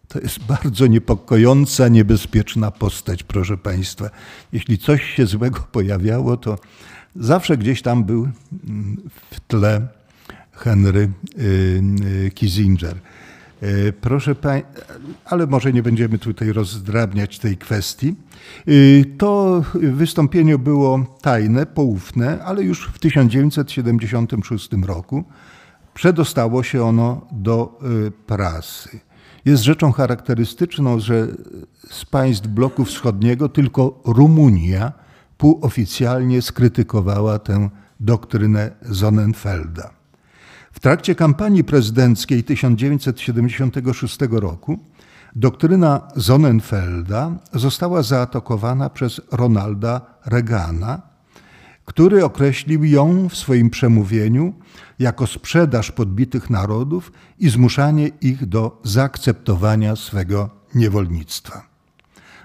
To jest bardzo niepokojąca, niebezpieczna postać, proszę Państwa. Jeśli coś się złego pojawiało, to Zawsze gdzieś tam był mm, w tle Henry Kissinger. Proszę Państwa, ale może nie będziemy tutaj rozdrabniać tej kwestii. To wystąpienie było tajne, poufne, ale już w 1976 roku przedostało się ono do prasy. Jest rzeczą charakterystyczną, że z państw bloku wschodniego tylko Rumunia półoficjalnie skrytykowała tę doktrynę Sonnenfelda. W trakcie kampanii prezydenckiej 1976 roku doktryna Sonnenfelda została zaatakowana przez Ronalda Reagana, który określił ją w swoim przemówieniu jako sprzedaż podbitych narodów i zmuszanie ich do zaakceptowania swego niewolnictwa.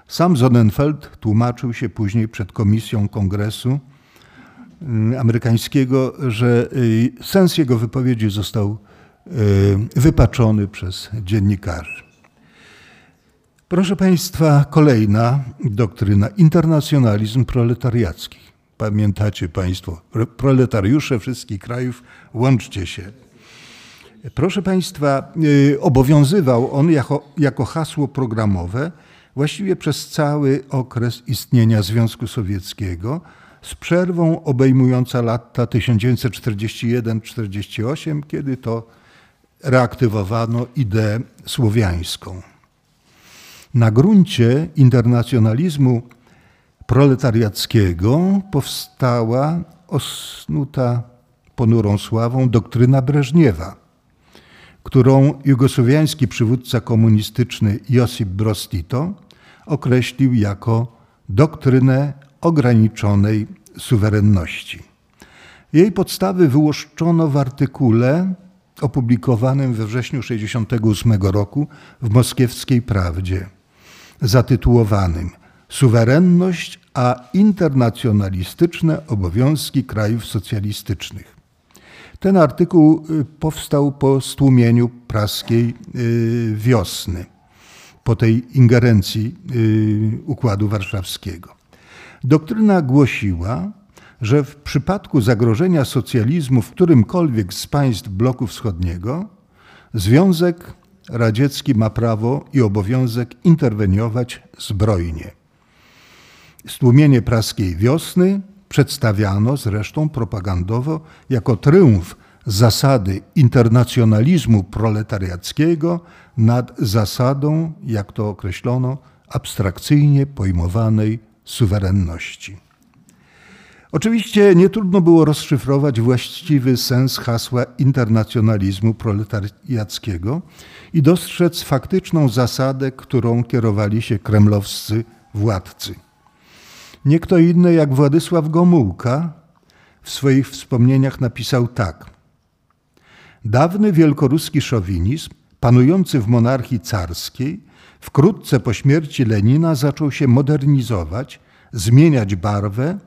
Sam Sonnenfeld tłumaczył się później przed komisją kongresu amerykańskiego, że y, sens jego wypowiedzi został y, wypaczony przez dziennikarzy. Proszę Państwa, kolejna doktryna internacjonalizm proletariacki. Pamiętacie Państwo, proletariusze wszystkich krajów, łączcie się. Proszę Państwa, y, obowiązywał on jako, jako hasło programowe właściwie przez cały okres istnienia Związku Sowieckiego, z przerwą obejmująca lata 1941-48, kiedy to reaktywowano ideę słowiańską. Na gruncie internacjonalizmu proletariackiego powstała osnuta ponurą sławą doktryna Breżniewa, którą jugosłowiański przywódca komunistyczny Josip Broz Tito określił jako doktrynę ograniczonej suwerenności. Jej podstawy wyłuszczono w artykule opublikowanym we wrześniu 1968 roku w Moskiewskiej Prawdzie, zatytułowanym Suwerenność a internacjonalistyczne obowiązki krajów socjalistycznych. Ten artykuł y, powstał po stłumieniu praskiej y, wiosny, po tej ingerencji y, Układu Warszawskiego. Doktryna głosiła, że w przypadku zagrożenia socjalizmu w którymkolwiek z państw bloku wschodniego, Związek Radziecki ma prawo i obowiązek interweniować zbrojnie. Stłumienie praskiej wiosny przedstawiano zresztą propagandowo jako triumf zasady internacjonalizmu proletariackiego nad zasadą, jak to określono, abstrakcyjnie pojmowanej suwerenności. Oczywiście nie trudno było rozszyfrować właściwy sens hasła internacjonalizmu proletariackiego i dostrzec faktyczną zasadę, którą kierowali się kremlowscy władcy. Nie kto inny jak Władysław Gomułka w swoich wspomnieniach napisał tak. Dawny wielkoruski szowinizm, panujący w monarchii carskiej, wkrótce po śmierci Lenina zaczął się modernizować, zmieniać barwę,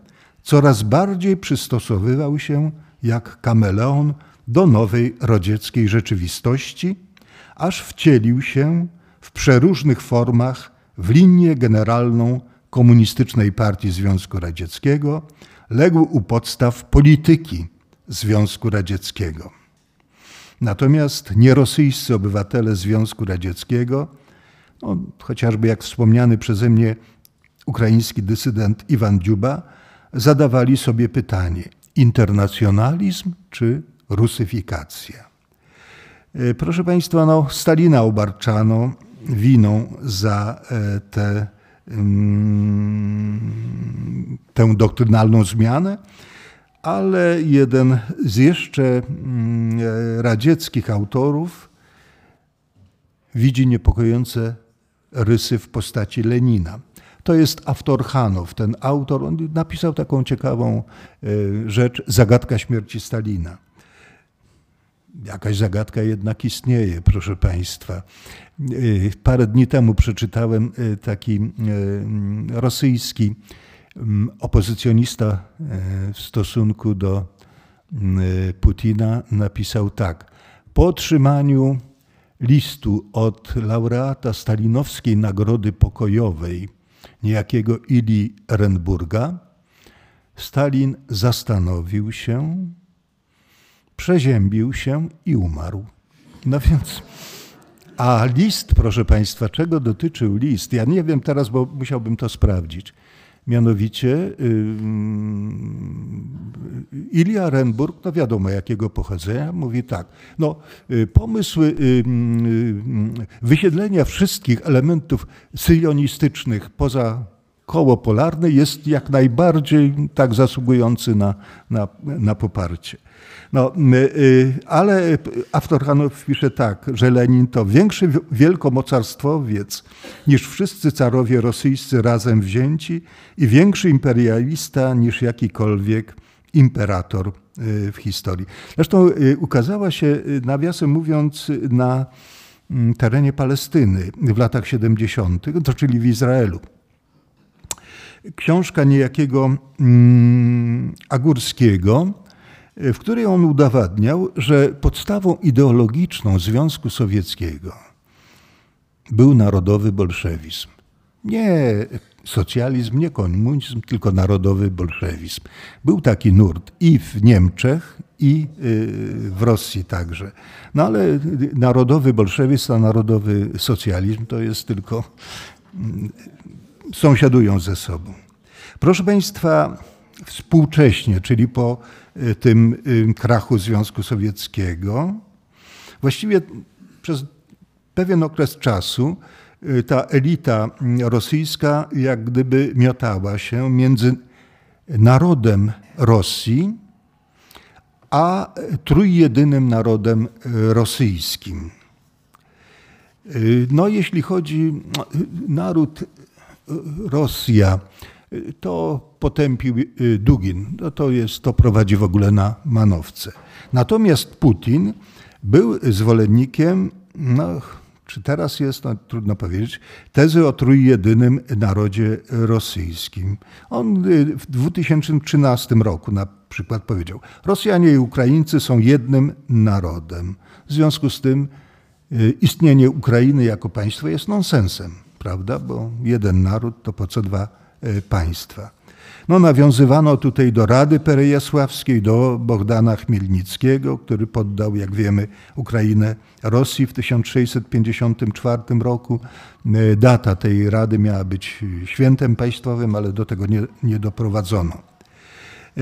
coraz bardziej przystosowywał się jak kameleon do nowej radzieckiej rzeczywistości, aż wcielił się w przeróżnych formach w linię generalną Komunistycznej Partii Związku Radzieckiego, legł u podstaw polityki Związku Radzieckiego. Natomiast nierosyjscy obywatele Związku Radzieckiego, no, chociażby jak wspomniany przeze mnie ukraiński dysydent Iwan Dziuba, zadawali sobie pytanie: internacjonalizm czy rusyfikacja? E, proszę Państwa, no, Stalina obarczano winą za e, te tę doktrynalną zmianę, ale jeden z jeszcze radzieckich autorów widzi niepokojące rysy w postaci Lenina. To jest Awtorchanow, ten autor, on napisał taką ciekawą e, rzecz, Zagadka śmierci Stalina. Jakaś zagadka jednak istnieje, proszę Państwa. Y, parę dni temu przeczytałem y, taki rosyjski mm, opozycjonista w stosunku do Putina napisał tak. Po otrzymaniu listu od laureata stalinowskiej Nagrody Pokojowej, niejakiego Ili Renburga, Stalin zastanowił się, przeziębił się i umarł. No więc, a list, proszę Państwa, czego dotyczył list? Ja nie wiem teraz, bo musiałbym to sprawdzić. Mianowicie yy, Ilia Renburg, no wiadomo jakiego pochodzenia, mówi tak, no y, pomysł y, y, wysiedlenia wszystkich elementów syjonistycznych poza koło polarne jest jak najbardziej tak zasługujący na, na, na poparcie. No, ale Aftorhanow pisze tak, że Lenin to większy wielkomocarstwowiec niż wszyscy carowie rosyjscy razem wzięci i większy imperialista niż jakikolwiek imperator w historii. Zresztą ukazała się, nawiasem mówiąc, na terenie Palestyny w latach 70., to czyli w Izraelu książka niejakiego mm, Agurskiego, w której on udowadniał, że podstawą ideologiczną Związku Sowieckiego był narodowy bolszewizm. Nie socjalizm, nie komunizm, tylko narodowy bolszewizm. Był taki nurt i w Niemczech, i y, w Rosji także. No ale narodowy bolszewizm, a narodowy socjalizm to jest tylko mm, sąsiadują ze sobą. Proszę Państwa, współcześnie, czyli po y, tym y, krachu Związku Sowieckiego, właściwie przez pewien okres czasu y, ta elita rosyjska jak gdyby miotała się między narodem Rosji a trójjedynym narodem rosyjskim. No, jeśli chodzi naród Rosja, to potępił y, Dugin. No to, jest, to prowadzi w ogóle na manowce. Natomiast Putin był zwolennikiem, no, czy teraz jest, no, trudno powiedzieć, tezy o trójjedynym narodzie rosyjskim. On y, w 2013 roku na przykład powiedział, Rosjanie i Ukraińcy są jednym narodem. W związku z tym y, istnienie Ukrainy jako państwa jest nonsensem prawda? Bo jeden naród to po co dwa państwa. No, nawiązywano tutaj do Rady Perejasławskiej, do Bogdana Chmielnickiego, który poddał, jak wiemy, Ukrainę Rosji w 1654 roku. E, data tej Rady miała być świętem państwowym, ale do tego nie, nie doprowadzono. E,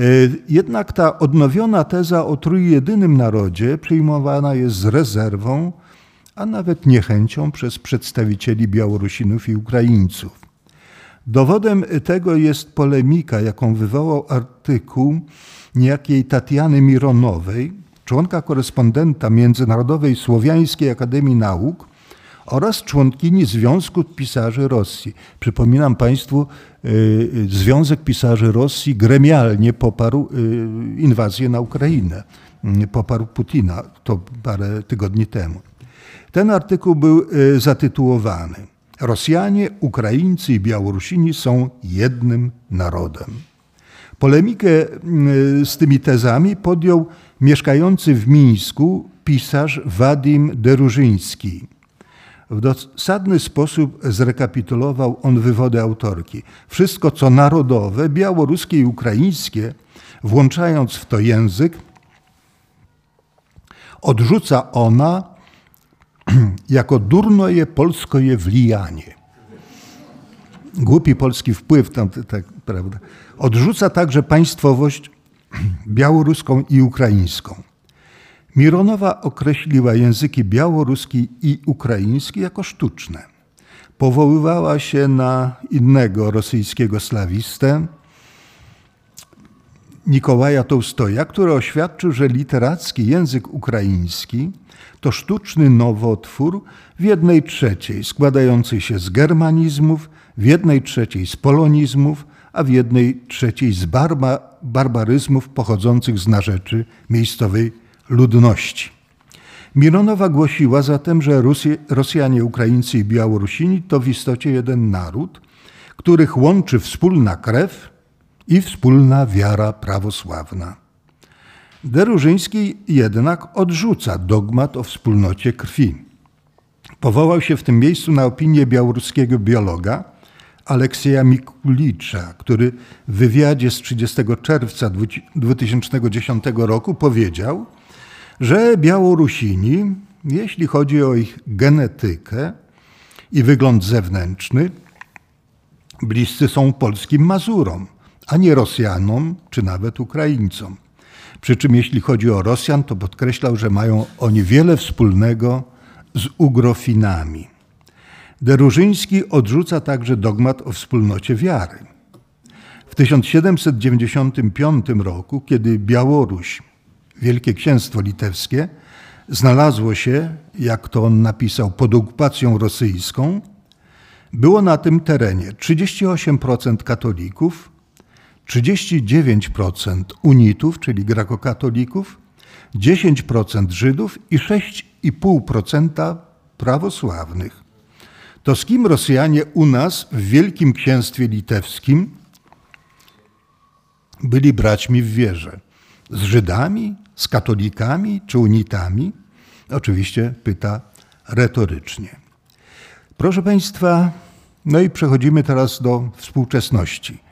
jednak ta odnowiona teza o trójjedynym narodzie przyjmowana jest z rezerwą, a nawet niechęcią przez przedstawicieli Białorusinów i Ukraińców. Dowodem tego jest polemika, jaką wywołał artykuł niejakiej Tatiany Mironowej, członka korespondenta Międzynarodowej Słowiańskiej Akademii Nauk oraz członkini Związku Pisarzy Rosji. Przypominam Państwu, y, Związek Pisarzy Rosji gremialnie poparł y, inwazję na Ukrainę, y, poparł Putina to parę tygodni temu. Ten artykuł był y, zatytułowany Rosjanie, Ukraińcy i Białorusini są jednym narodem. Polemikę y, z tymi tezami podjął mieszkający w Mińsku pisarz Wadim Derużyński. W dosadny sposób zrekapitulował on wywody autorki. Wszystko, co narodowe, białoruskie i ukraińskie, włączając w to język, odrzuca ona jako durnoje polskoje wlijanie. Głupi polski wpływ tam, tak, prawda. Odrzuca także państwowość białoruską i ukraińską. Mironowa określiła języki białoruski i ukraiński jako sztuczne. Powoływała się na innego rosyjskiego slawistę, Nikołaja Tołstoja, który oświadczył, że literacki język ukraiński to sztuczny nowotwór w jednej trzeciej składający się z germanizmów, w jednej trzeciej z polonizmów, a w jednej trzeciej z barba, barbaryzmów pochodzących z narzeczy miejscowej ludności. Mironowa głosiła zatem, że Rosjanie, Ukraińcy i Białorusini to w istocie jeden naród, których łączy wspólna krew i wspólna wiara prawosławna. Derużyński jednak odrzuca dogmat o wspólnocie krwi. Powołał się w tym miejscu na opinię białoruskiego biologa Aleksieja Mikulicza, który w wywiadzie z 30 czerwca 2010 roku powiedział, że Białorusini, jeśli chodzi o ich genetykę i wygląd zewnętrzny, bliscy są polskim Mazurom, a nie Rosjanom czy nawet Ukraińcom. Przy czym jeśli chodzi o Rosjan, to podkreślał, że mają oni wiele wspólnego z Ugrofinami. Derużyński odrzuca także dogmat o wspólnocie wiary. W 1795 roku, kiedy Białoruś, Wielkie Księstwo Litewskie, znalazło się, jak to on napisał, pod okupacją rosyjską, było na tym terenie 38% katolików, 39% unitów, czyli grakokatolików, 10% Żydów i 6,5% prawosławnych. To z kim Rosjanie u nas w Wielkim Księstwie Litewskim byli braćmi w wierze? Z Żydami, z katolikami czy unitami? Oczywiście pyta retorycznie. Proszę Państwa, no i przechodzimy teraz do współczesności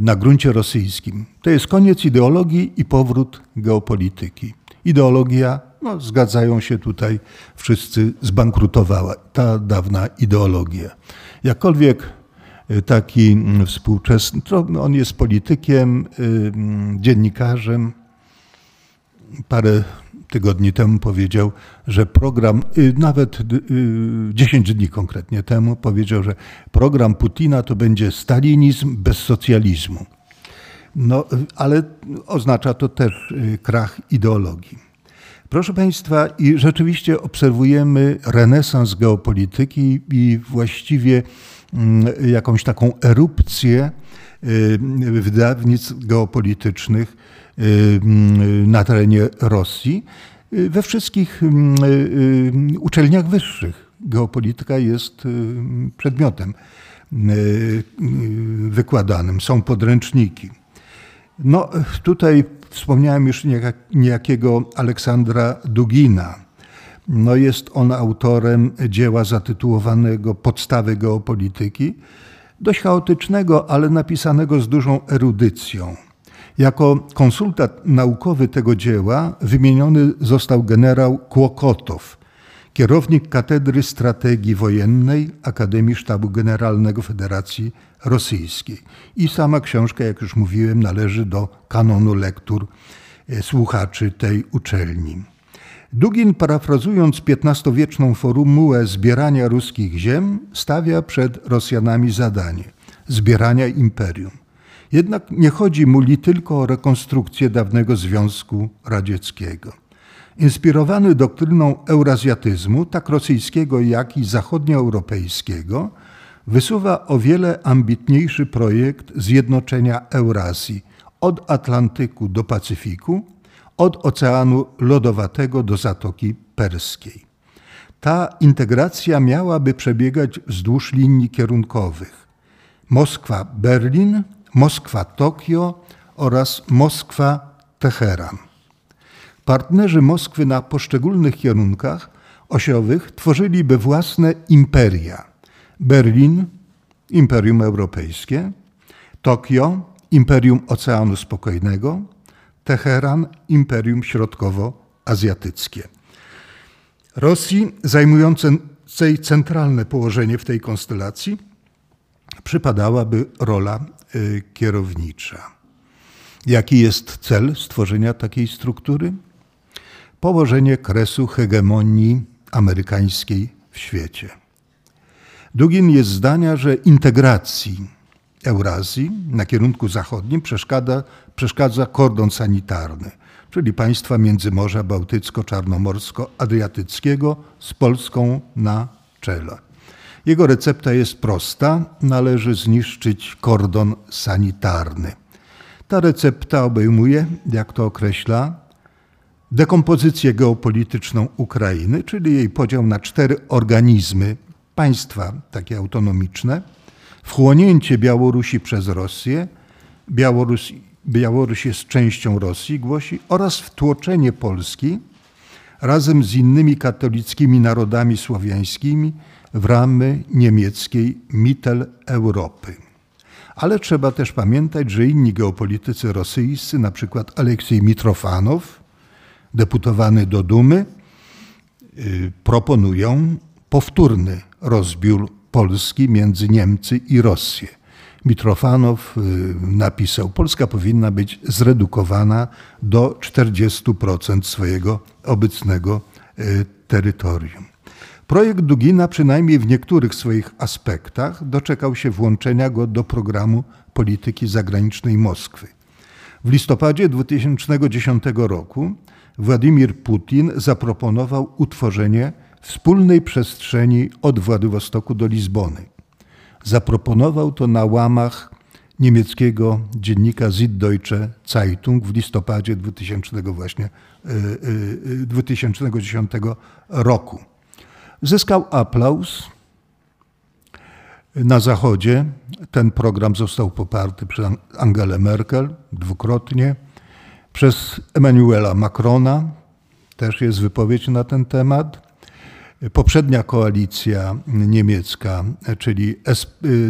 na gruncie rosyjskim. To jest koniec ideologii i powrót geopolityki. Ideologia, no, zgadzają się tutaj wszyscy, zbankrutowała ta dawna ideologia. Jakkolwiek y, taki mm, współczesny, on jest politykiem, y, mm, dziennikarzem, parę tygodni temu powiedział, że program, y, nawet 10 y, dni konkretnie temu, powiedział, że program Putina to będzie stalinizm bez socjalizmu. No, ale oznacza to też y, krach ideologii. Proszę Państwa, i rzeczywiście obserwujemy renesans geopolityki i właściwie mm, jakąś taką erupcję wydawnictw geopolitycznych na terenie Rosji. We wszystkich uczelniach wyższych geopolityka jest przedmiotem wykładanym, są podręczniki. No, tutaj wspomniałem już niejakiego Aleksandra Dugina. No, jest on autorem dzieła zatytułowanego Podstawy geopolityki, dość chaotycznego, ale napisanego z dużą erudycją. Jako konsultant naukowy tego dzieła wymieniony został generał Kłokotow, kierownik Katedry Strategii Wojennej Akademii Sztabu Generalnego Federacji Rosyjskiej. I sama książka, jak już mówiłem, należy do kanonu lektur e, słuchaczy tej uczelni. Dugin, parafrazując XV-wieczną formułę zbierania ruskich ziem, stawia przed Rosjanami zadanie zbierania imperium. Jednak nie chodzi mu li tylko o rekonstrukcję dawnego Związku Radzieckiego. Inspirowany doktryną eurazjatyzmu, tak rosyjskiego, jak i zachodnioeuropejskiego, wysuwa o wiele ambitniejszy projekt zjednoczenia Eurazji od Atlantyku do Pacyfiku, od Oceanu Lodowatego do Zatoki Perskiej. Ta integracja miałaby przebiegać wzdłuż linii kierunkowych Moskwa-Berlin, Moskwa-Tokio oraz Moskwa-Teheran. Partnerzy Moskwy na poszczególnych kierunkach osiowych tworzyliby własne imperia. Berlin, Imperium Europejskie, Tokio, Imperium Oceanu Spokojnego, Teheran, Imperium Środkowo-Azjatyckie. Rosji, zajmującej centralne położenie w tej konstelacji, przypadałaby rola Y, kierownicza. Jaki jest cel stworzenia takiej struktury? Położenie kresu hegemonii amerykańskiej w świecie. Dugin jest zdania, że integracji Eurazji na kierunku zachodnim przeszkadza, przeszkadza kordon sanitarny, czyli państwa Międzymorza Bałtycko-Czarnomorsko-Adriatyckiego z Polską na czele. Jego recepta jest prosta: należy zniszczyć kordon sanitarny. Ta recepta obejmuje, jak to określa, dekompozycję geopolityczną Ukrainy, czyli jej podział na cztery organizmy, państwa takie autonomiczne, wchłonięcie Białorusi przez Rosję, Białoruś, Białoruś jest częścią Rosji, głosi, oraz wtłoczenie Polski razem z innymi katolickimi narodami słowiańskimi w ramy niemieckiej Mittel Europy. Ale trzeba też pamiętać, że inni geopolitycy rosyjscy, przykład Aleksiej Mitrofanow, deputowany do Dumy, y, proponują powtórny rozbiór Polski między Niemcy i Rosję. Mitrofanow y, napisał, Polska powinna być zredukowana do 40% swojego obecnego y, terytorium. Projekt Dugina, przynajmniej w niektórych swoich aspektach, doczekał się włączenia go do programu polityki zagranicznej Moskwy. W listopadzie 2010 roku Władimir Putin zaproponował utworzenie wspólnej przestrzeni od Władywostoku do Lizbony. Zaproponował to na łamach niemieckiego dziennika Süddeutsche Zeitung w listopadzie 2000 właśnie, 2010 roku. Zyskał aplauz. Na Zachodzie ten program został poparty przez Angelę Merkel dwukrotnie, przez Emmanuela Macrona, też jest wypowiedź na ten temat. Poprzednia koalicja niemiecka, czyli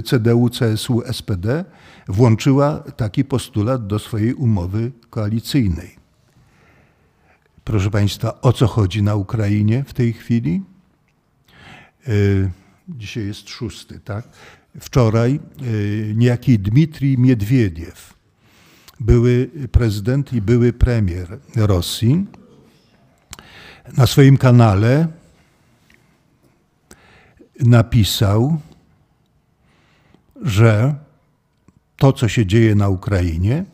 CDU, CSU, SPD, włączyła taki postulat do swojej umowy koalicyjnej. Proszę Państwa, o co chodzi na Ukrainie w tej chwili? Y, dzisiaj jest szósty, tak? Wczoraj y, niejaki Dmitrij Miedwiediew, były prezydent i były premier Rosji, na swoim kanale napisał, że to, co się dzieje na Ukrainie,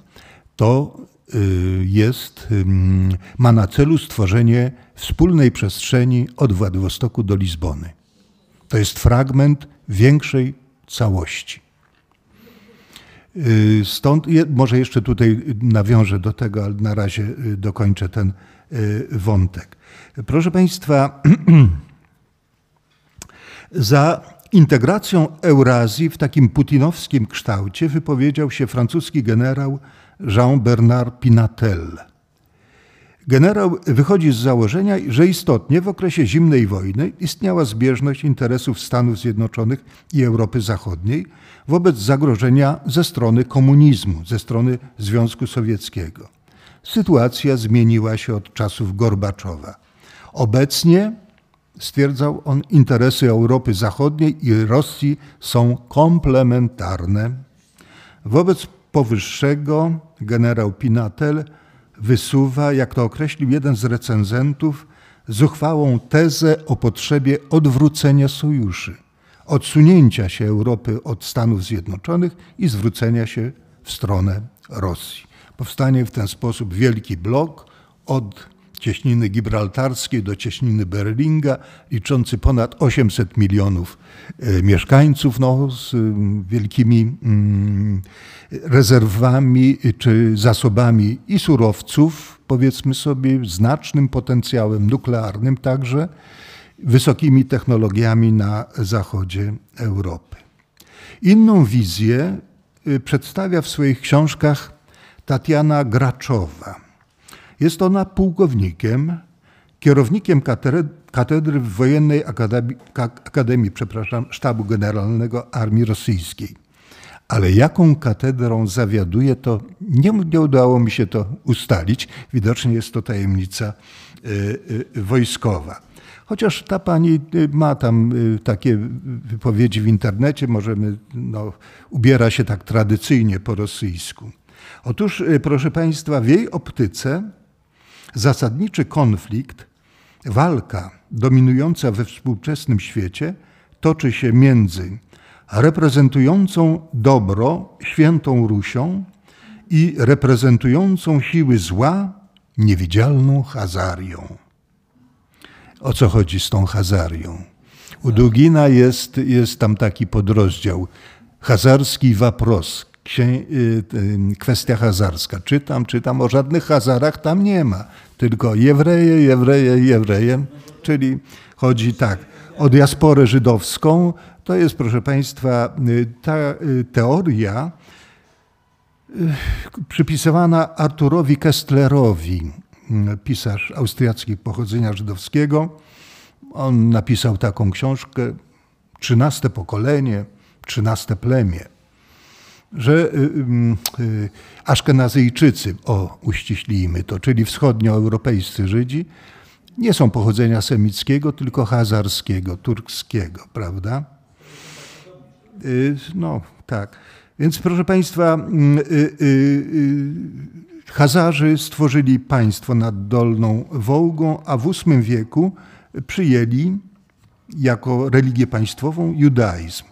to y, jest, ma na celu stworzenie wspólnej przestrzeni od Władywostoku do Lizbony. To jest fragment większej całości. Y, stąd, może jeszcze tutaj nawiążę do tego, ale na razie y, dokończę ten y, wątek. Proszę Państwa, za integracją Eurazji w takim putinowskim kształcie wypowiedział się francuski generał Jean-Bernard Pinatel. Generał wychodzi z założenia, że istotnie w okresie zimnej wojny istniała zbieżność interesów Stanów Zjednoczonych i Europy Zachodniej wobec zagrożenia ze strony komunizmu, ze strony Związku Sowieckiego. Sytuacja zmieniła się od czasów Gorbaczowa. Obecnie, stwierdzał on, interesy Europy Zachodniej i Rosji są komplementarne. Wobec powyższego generał Pinatel wysuwa, jak to określił jeden z recenzentów, zuchwałą tezę o potrzebie odwrócenia sojuszy, odsunięcia się Europy od Stanów Zjednoczonych i zwrócenia się w stronę Rosji. Powstanie w ten sposób wielki blok od cieśniny gibraltarskiej do cieśniny Berlinga, liczący ponad 800 milionów e, mieszkańców, no, z wielkimi mm, rezerwami czy zasobami i surowców, powiedzmy sobie, znacznym potencjałem nuklearnym także, wysokimi technologiami na zachodzie Europy. Inną wizję y, przedstawia w swoich książkach Tatiana Graczowa. Jest ona pułkownikiem, kierownikiem katedry w Wojennej Akademii, Akademii przepraszam, Sztabu Generalnego Armii Rosyjskiej. Ale jaką katedrą zawiaduje, to nie, nie udało mi się to ustalić. Widocznie jest to tajemnica y, y, wojskowa. Chociaż ta pani y, ma tam takie wypowiedzi w internecie, możemy, no, ubiera się tak tradycyjnie po rosyjsku. Otóż, proszę Państwa, w jej optyce zasadniczy konflikt, walka dominująca we współczesnym świecie toczy się między reprezentującą dobro świętą Rusią i reprezentującą siły zła niewidzialną Hazarią. O co chodzi z tą Hazarią? U Dugina jest, jest tam taki podrozdział Hazarski Wapros, kwestia hazarska. Czytam, czytam, o żadnych Hazarach tam nie ma, tylko Jewreje, Jewreje, Jewreje, czyli chodzi tak, o diasporę żydowską, to jest, proszę Państwa, y, ta y, teoria y, przypisywana Arturowi Kestlerowi, pisarz austriacki pochodzenia żydowskiego. On napisał taką książkę, trzynaste pokolenie, trzynaste plemię, że Aszkenazyjczycy, o uściślijmy to, czyli wschodnioeuropejscy Żydzi, nie są pochodzenia semickiego, tylko hazarskiego, turkskiego, prawda? No, tak. Więc proszę Państwa, Hazarzy stworzyli państwo nad Dolną Wołgą, a w VIII wieku przyjęli jako religię państwową judaizm.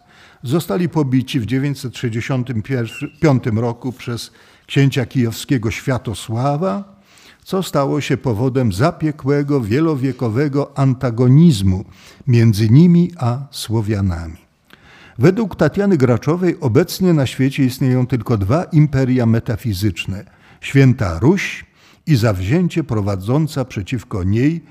Zostali pobici w 965 roku przez księcia kijowskiego Światosława, co stało się powodem zapiekłego, wielowiekowego antagonizmu między nimi a Słowianami. Według Tatiany Graczowej obecnie na świecie istnieją tylko dwa imperia metafizyczne – święta Ruś i zawzięcie prowadząca przeciwko niej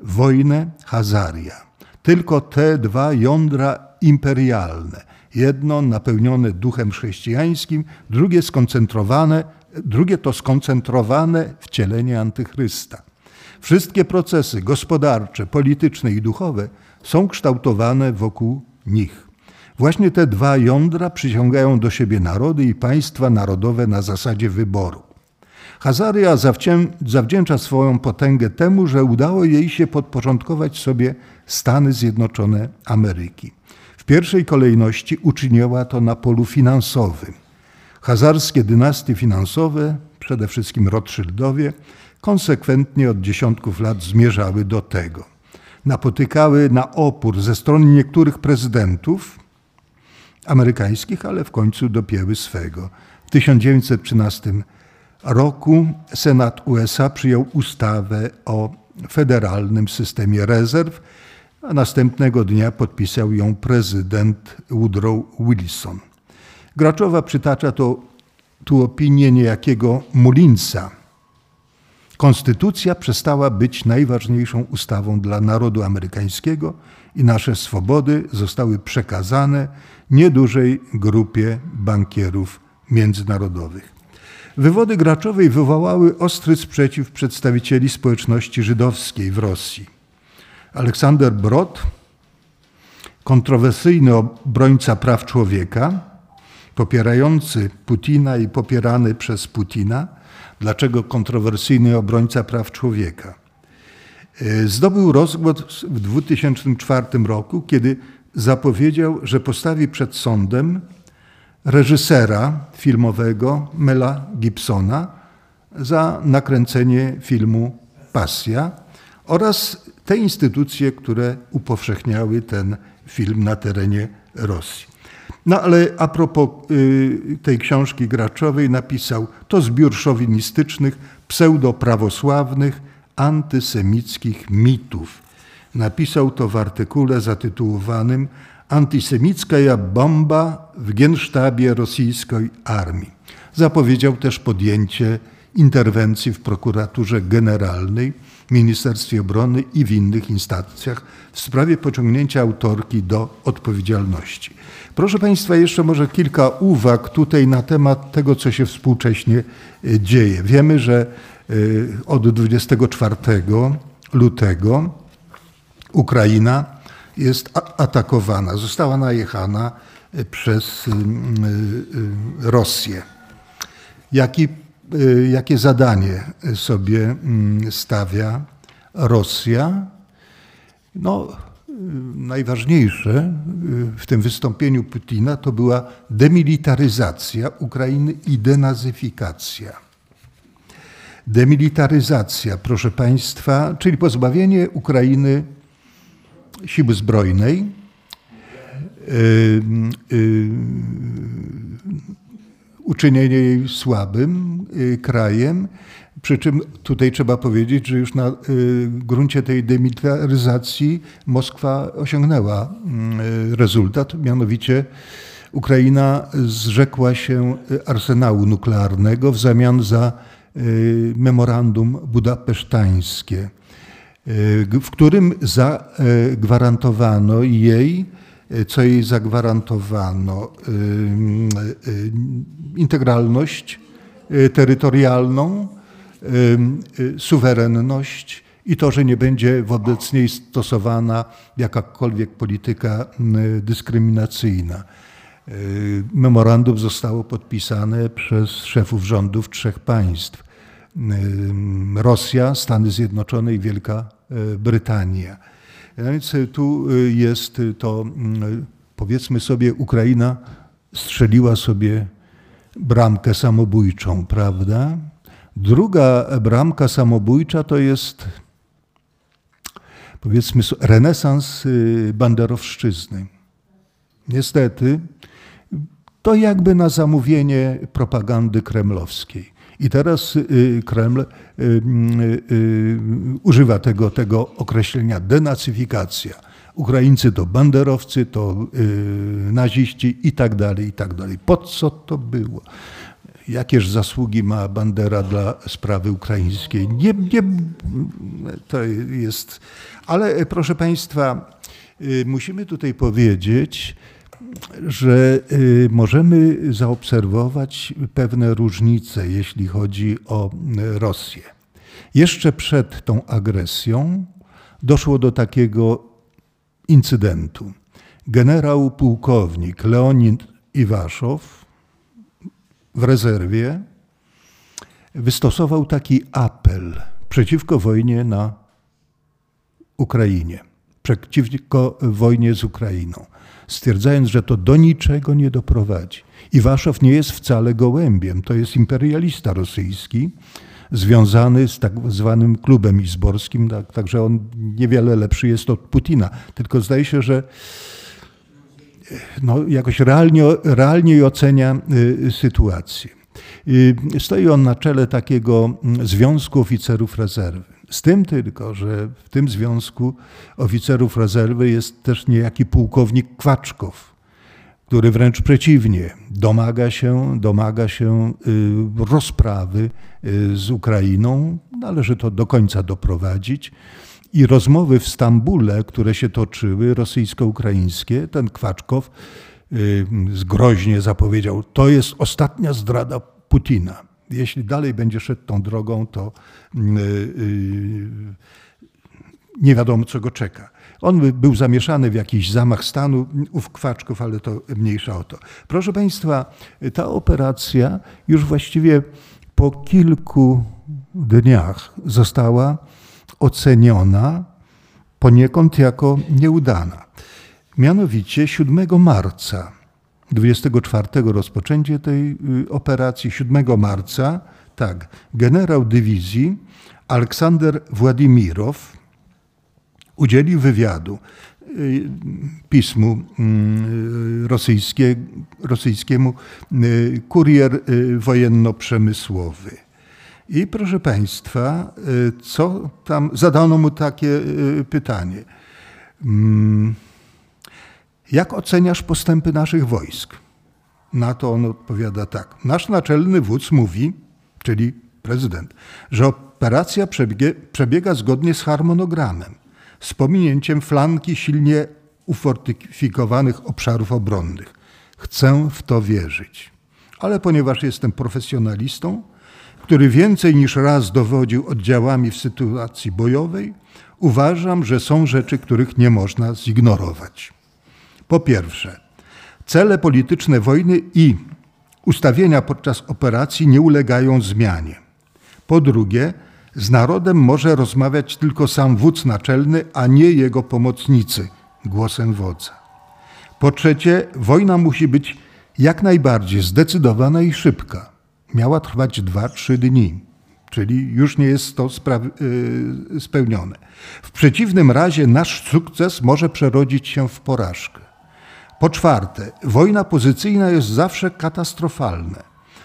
wojnę Hazaria. Tylko te dwa jądra imperialne, jedno napełnione duchem chrześcijańskim, drugie skoncentrowane, drugie to skoncentrowane wcielenie antychrysta. Wszystkie procesy gospodarcze, polityczne i duchowe są kształtowane wokół nich. Właśnie te dwa jądra przyciągają do siebie narody i państwa narodowe na zasadzie wyboru. Hazaria zawdzięcza swoją potęgę temu, że udało jej się podporządkować sobie Stany Zjednoczone Ameryki. Pierwszej kolejności uczyniła to na polu finansowym. Hazarskie dynastie finansowe, przede wszystkim Rothschildowie, konsekwentnie od dziesiątków lat zmierzały do tego. Napotykały na opór ze strony niektórych prezydentów amerykańskich, ale w końcu dopięły swego. W 1913 roku Senat USA przyjął ustawę o federalnym systemie rezerw, a następnego dnia podpisał ją prezydent Woodrow Wilson. Graczowa przytacza to, tu opinię niejakiego Mullinsa. Konstytucja przestała być najważniejszą ustawą dla narodu amerykańskiego i nasze swobody zostały przekazane niedużej grupie bankierów międzynarodowych. Wywody Graczowej wywołały ostry sprzeciw przedstawicieli społeczności żydowskiej w Rosji. Aleksander Brod, kontrowersyjny obrońca praw człowieka, popierający Putina i popierany przez Putina. Dlaczego kontrowersyjny obrońca praw człowieka? E, zdobył rozgłos w 2004 roku, kiedy zapowiedział, że postawi przed sądem reżysera filmowego Mela Gibsona za nakręcenie filmu Pasja oraz te instytucje, które upowszechniały ten film na terenie Rosji. No ale a propos y, tej książki Graczowej napisał to zbiór szowinistycznych, pseudoprawosławnych, antysemickich mitów. Napisał to w artykule zatytułowanym antysemicka bomba w gensztabie rosyjskiej armii. Zapowiedział też podjęcie interwencji w prokuraturze generalnej, Ministerstwie Obrony i w innych instancjach w sprawie pociągnięcia autorki do odpowiedzialności. Proszę Państwa, jeszcze może kilka uwag tutaj na temat tego, co się współcześnie e, dzieje. Wiemy, że e, od 24 lutego Ukraina jest atakowana, została najechana e, przez e, Rosję. Jaki, jakie zadanie sobie mm, stawia Rosja? No, najważniejsze w tym wystąpieniu Putina to była demilitaryzacja Ukrainy i denazyfikacja. Demilitaryzacja, proszę Państwa, czyli pozbawienie Ukrainy siły zbrojnej, y, y, uczynienie jej słabym y, krajem. Przy czym tutaj trzeba powiedzieć, że już na gruncie tej demilitaryzacji Moskwa osiągnęła rezultat, mianowicie Ukraina zrzekła się arsenału nuklearnego w zamian za memorandum budapesztańskie w którym zagwarantowano jej, co jej zagwarantowano, integralność terytorialną, suwerenność i to, że nie będzie wobec niej stosowana jakakolwiek polityka dyskryminacyjna. Memorandum zostało podpisane przez szefów rządów trzech państw. Rosja, Stany Zjednoczone i Wielka Brytania. Więc tu jest to, powiedzmy sobie, Ukraina strzeliła sobie bramkę samobójczą, prawda? Druga bramka samobójcza to jest powiedzmy renesans y, banderowszczyzny. Niestety to jakby na zamówienie propagandy kremlowskiej. I teraz y, Kreml y, używa tego, tego określenia denacyfikacja. Ukraińcy to banderowcy, to naziści i tak dalej, i tak dalej. Po co to było? jakież zasługi ma Bandera dla sprawy ukraińskiej. Nie, nie, to jest. Ale proszę Państwa, y, musimy tutaj powiedzieć, że y, możemy zaobserwować pewne różnice, jeśli chodzi o Rosję. Jeszcze przed tą agresją doszło do takiego incydentu. Generał pułkownik Leonid Iwaszow w rezerwie wystosował taki apel przeciwko wojnie na Ukrainie, przeciwko wojnie z Ukrainą, stwierdzając, że to do niczego nie doprowadzi. Iwaszow nie jest wcale gołębiem, to jest imperialista rosyjski, związany z tak zwanym klubem izborskim, tak, także on niewiele lepszy jest od Putina. Tylko zdaje się, że no, jakoś realnie, realnie ocenia y, sytuację. Y, stoi on na czele takiego mm, Związku Oficerów Rezerwy. Z tym tylko, że w tym związku oficerów rezerwy jest też niejaki pułkownik Kwaczkow, który wręcz przeciwnie, domaga się, domaga się y, rozprawy z Ukrainą. Należy to do końca doprowadzić. I rozmowy w Stambule, które się toczyły, rosyjsko-ukraińskie, ten Kwaczkow y, zgroźnie zapowiedział, to jest ostatnia zdrada Putina. Jeśli dalej będzie szedł tą drogą, to y, y, nie wiadomo, co go czeka. On był zamieszany w jakiś zamach stanu, ów Kwaczków, ale to mniejsza o to. Proszę Państwa, ta operacja już właściwie po kilku dniach została oceniona poniekąd jako nieudana. Mianowicie 7 marca 24 rozpoczęcie tej y, operacji, 7 marca, tak, generał dywizji Aleksander Władimirow udzielił wywiadu y, pismu y, rosyjskie, rosyjskiemu kurier wojenno-przemysłowy. I proszę Państwa, co tam, zadano mu takie pytanie. Jak oceniasz postępy naszych wojsk? Na to on odpowiada tak. Nasz naczelny wódz mówi, czyli prezydent, że operacja przebiega, przebiega zgodnie z harmonogramem, z pominięciem flanki silnie ufortyfikowanych obszarów obronnych. Chcę w to wierzyć. Ale ponieważ jestem profesjonalistą, który więcej niż raz dowodził oddziałami w sytuacji bojowej, uważam, że są rzeczy, których nie można zignorować. Po pierwsze, cele polityczne wojny i ustawienia podczas operacji nie ulegają zmianie. Po drugie, z narodem może rozmawiać tylko sam wódz naczelny, a nie jego pomocnicy, głosem wodza. Po trzecie, wojna musi być jak najbardziej zdecydowana i szybka miała trwać 2-3 dni, czyli już nie jest to y, spełnione. W przeciwnym razie nasz sukces może przerodzić się w porażkę. Po czwarte, wojna pozycyjna jest zawsze katastrofalna.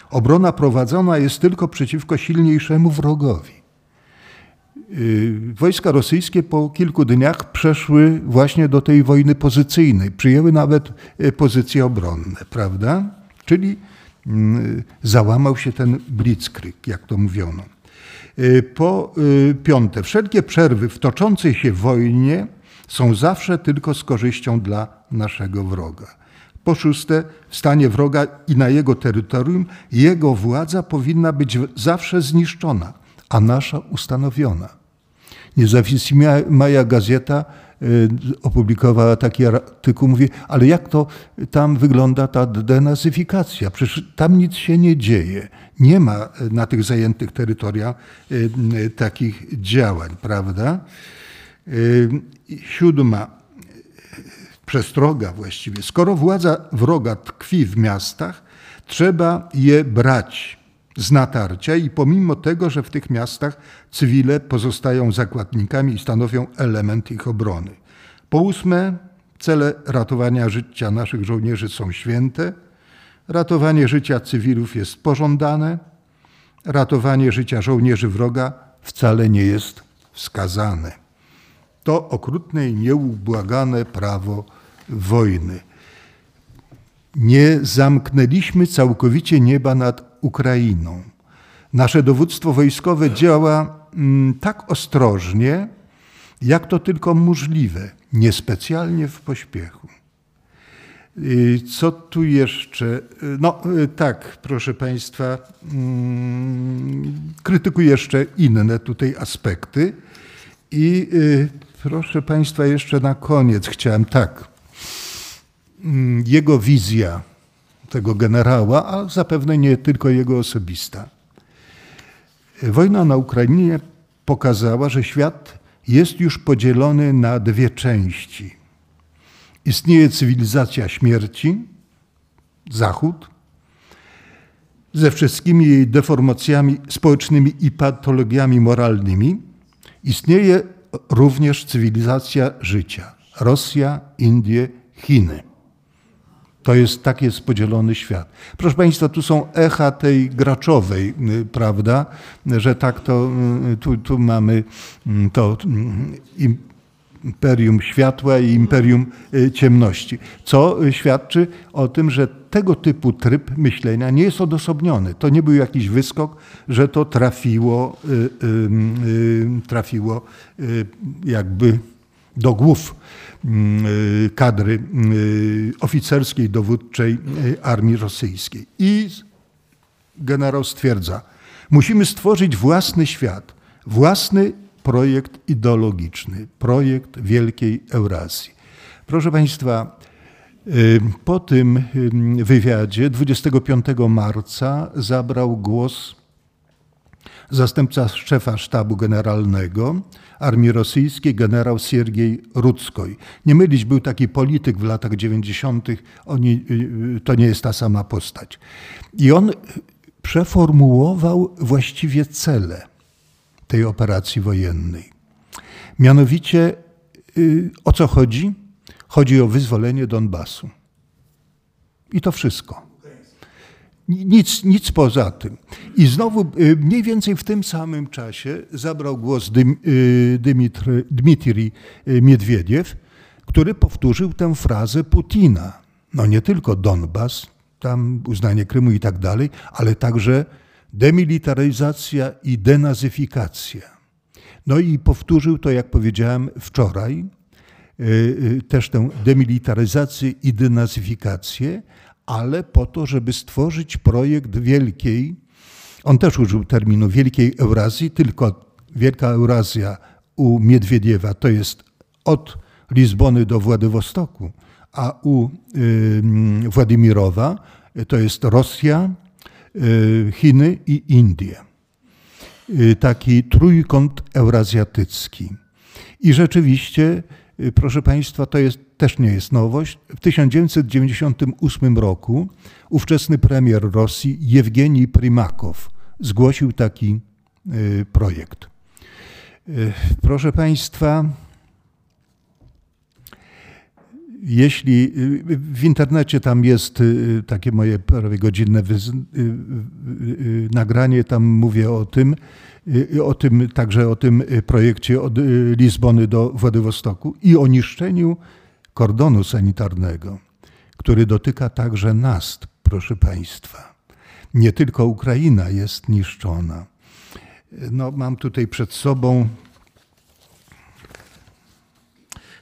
Obrona prowadzona jest tylko przeciwko silniejszemu wrogowi. Y, wojska rosyjskie po kilku dniach przeszły właśnie do tej wojny pozycyjnej, przyjęły nawet y, pozycje obronne, prawda? Czyli Mm, załamał się ten blitzkrieg, jak to mówiono. Y, po y, piąte, wszelkie przerwy w toczącej się wojnie są zawsze tylko z korzyścią dla naszego wroga. Po szóste, w stanie wroga i na jego terytorium jego władza powinna być zawsze zniszczona, a nasza ustanowiona. Niezawisła Gazeta y, opublikowała taki artykuł, mówi, ale jak to tam wygląda ta denazyfikacja? Przecież tam nic się nie dzieje. Nie ma na tych zajętych terytoriach y, y, takich działań, prawda? Siódma przestroga właściwie. Skoro władza wroga tkwi w miastach, trzeba je brać z natarcia i pomimo tego, że w tych miastach cywile pozostają zakładnikami i stanowią element ich obrony. Po ósme, cele ratowania życia naszych żołnierzy są święte, ratowanie życia cywilów jest pożądane, ratowanie życia żołnierzy wroga wcale nie jest wskazane. To okrutne i nieubłagane prawo wojny. Nie zamknęliśmy całkowicie nieba nad Ukrainą. Nasze dowództwo wojskowe działa mm, tak ostrożnie, jak to tylko możliwe, niespecjalnie w pośpiechu. Co tu jeszcze? No tak, proszę Państwa, mm, krytykuję jeszcze inne tutaj aspekty. I y, proszę Państwa, jeszcze na koniec chciałem tak. Mm, jego wizja tego generała, a zapewne nie tylko jego osobista. Wojna na Ukrainie pokazała, że świat jest już podzielony na dwie części. Istnieje cywilizacja śmierci, Zachód, ze wszystkimi jej deformacjami społecznymi i patologiami moralnymi. Istnieje również cywilizacja życia, Rosja, Indie, Chiny. To jest, tak jest podzielony świat. Proszę Państwa, tu są echa tej graczowej, y, prawda, że tak to, y, tu, tu mamy to imperium światła i imperium y, ciemności, co świadczy o tym, że tego typu tryb myślenia nie jest odosobniony. To nie był jakiś wyskok, że to trafiło, trafiło jakby do głów mm, y, kadry y, oficerskiej, dowódczej y, armii rosyjskiej. I generał stwierdza, musimy stworzyć własny świat, własny projekt ideologiczny, projekt Wielkiej Eurazji. Proszę Państwa, po tym wywiadzie 25 marca zabrał głos zastępca szefa sztabu generalnego armii rosyjskiej, generał Siergiej Ruckoj. Nie mylić, był taki polityk w latach 90., oni, y, to nie jest ta sama postać. I on przeformułował właściwie cele tej operacji wojennej. Mianowicie y, o co chodzi? Chodzi o wyzwolenie Donbasu. I to wszystko. Nic, nic poza tym. I znowu y, mniej więcej w tym samym czasie zabrał głos Dmitrij y, Miedwiediew, który powtórzył tę frazę Putina. No nie tylko Donbas, tam uznanie Krymu i tak dalej, ale także demilitaryzacja i denazyfikacja. No i powtórzył to, jak powiedziałem wczoraj, też tę demilitaryzację i denazyfikację, ale po to, żeby stworzyć projekt wielkiej, on też użył terminu wielkiej Eurazji, tylko Wielka Eurazja u Miedwiediewa to jest od Lizbony do Władywostoku, a u y, Władimirowa to jest Rosja, y, Chiny i Indie. Y, taki trójkąt eurazjatycki. I rzeczywiście, y, proszę Państwa, to jest też nie jest nowość. W 1998 roku ówczesny premier Rosji Jewgenij Primakow zgłosił taki y, projekt. Y, proszę Państwa, jeśli y, w internecie tam jest takie moje prawie godzinne nagranie, tam mówię o tym, o tym, także o tym projekcie od Lizbony do Władywostoku i o niszczeniu kordonu sanitarnego, który dotyka także nas, proszę Państwa. Nie tylko Ukraina jest niszczona. No, mam tutaj przed sobą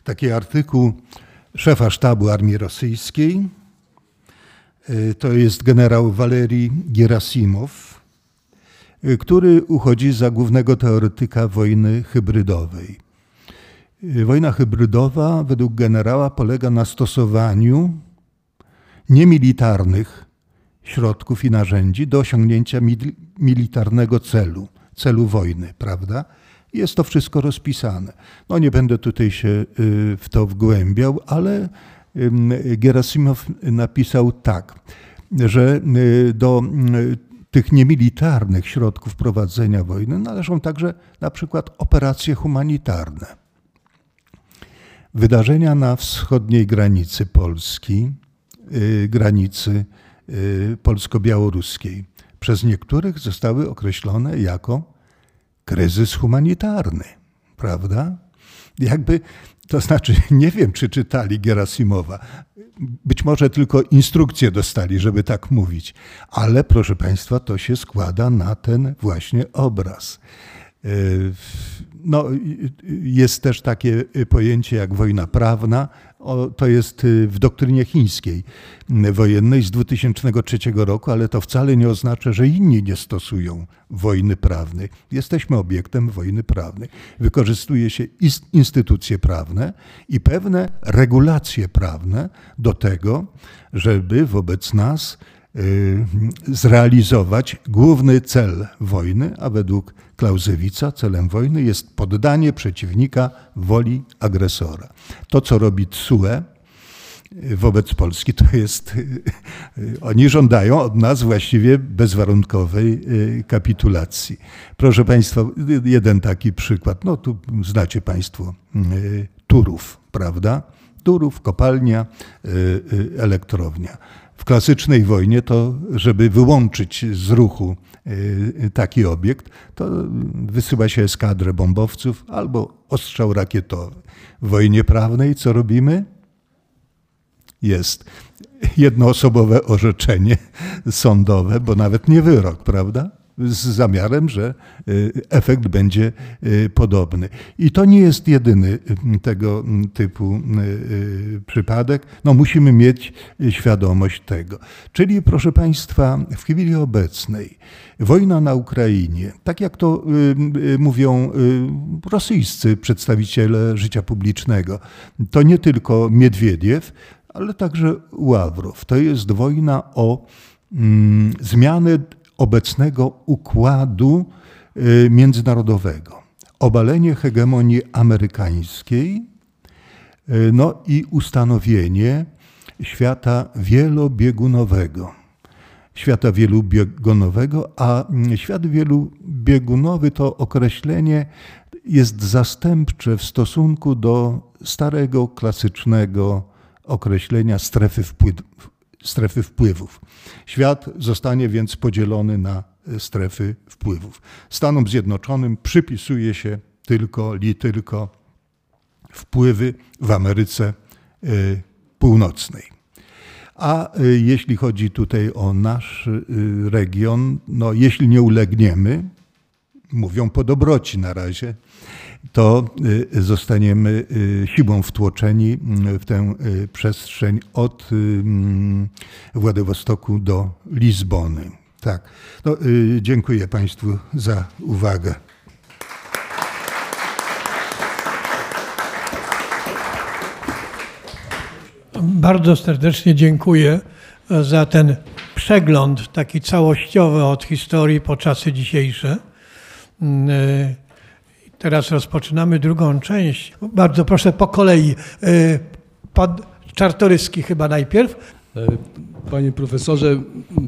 taki artykuł szefa sztabu armii rosyjskiej. To jest generał Walerii Gerasimow. który uchodzi za głównego teoretyka wojny hybrydowej. Wojna hybrydowa według generała polega na stosowaniu niemilitarnych środków i narzędzi do osiągnięcia militarnego celu, celu wojny, prawda? Jest to wszystko rozpisane. No nie będę tutaj się y, w to wgłębiał, ale Gerasimow napisał tak, że y, do y, tych niemilitarnych środków prowadzenia wojny należą także na przykład operacje humanitarne. Wydarzenia na wschodniej granicy Polski, granicy polsko-białoruskiej, przez niektórych zostały określone jako kryzys humanitarny, prawda? Jakby, to znaczy, nie wiem, czy czytali Gerasimowa. Być może tylko instrukcje dostali, żeby tak mówić, ale proszę Państwa, to się składa na ten właśnie obraz. E, no, jest też takie pojęcie jak wojna prawna. To jest y, w doktrynie chińskiej wojennej z 2003 roku, ale to wcale nie oznacza, że inni nie stosują wojny prawnej. Jesteśmy obiektem wojny prawnej. Wykorzystuje się instytucje prawne i pewne regulacje prawne do tego, żeby wobec nas zrealizować główny cel wojny, a według Klauzewica celem wojny jest poddanie przeciwnika woli agresora. To, co robi TSUE wobec Polski, to jest, oni żądają od nas właściwie bezwarunkowej y, kapitulacji. Proszę Państwa, jeden taki przykład. No tu znacie Państwo y, Turów, prawda? Turów, kopalnia, y, elektrownia. W klasycznej wojnie to, żeby wyłączyć z ruchu y, taki obiekt, to wysyła się eskadrę bombowców albo ostrzał rakietowy. W wojnie prawnej co robimy? Jest jednoosobowe orzeczenie sądowe, bo nawet nie wyrok, prawda? Z zamiarem, że y, efekt będzie y, podobny. I to nie jest jedyny y, tego typu przypadek. No, musimy mieć świadomość tego. Czyli, proszę Państwa, w chwili obecnej wojna na Ukrainie, tak jak to mówią rosyjscy przedstawiciele życia publicznego, to nie tylko Miedwiediew, ale także Ławrow. To jest wojna o mm, zmianę obecnego układu y, międzynarodowego. Obalenie hegemonii amerykańskiej y, no i ustanowienie świata wielobiegunowego. Świata wielobiegunowego, a świat wielobiegunowy to określenie jest zastępcze w stosunku do starego, klasycznego określenia strefy wpływów strefy wpływów. Świat zostanie więc podzielony na e, strefy wpływów. Stanom Zjednoczonym przypisuje się tylko li tylko wpływy w Ameryce e, Północnej. A e, jeśli chodzi tutaj o nasz region, no jeśli nie ulegniemy, mówią po dobroci na razie, to y, zostaniemy y, siłą wtłoczeni y, w tę przestrzeń od Władywostoku do Lizbony. Tak. No, dziękuję Państwu za uwagę. Bardzo serdecznie dziękuję za ten przegląd taki całościowy od historii po czasy dzisiejsze. Teraz rozpoczynamy drugą część. Bardzo proszę po kolei. E, pan Czartoryski chyba najpierw. E, panie profesorze,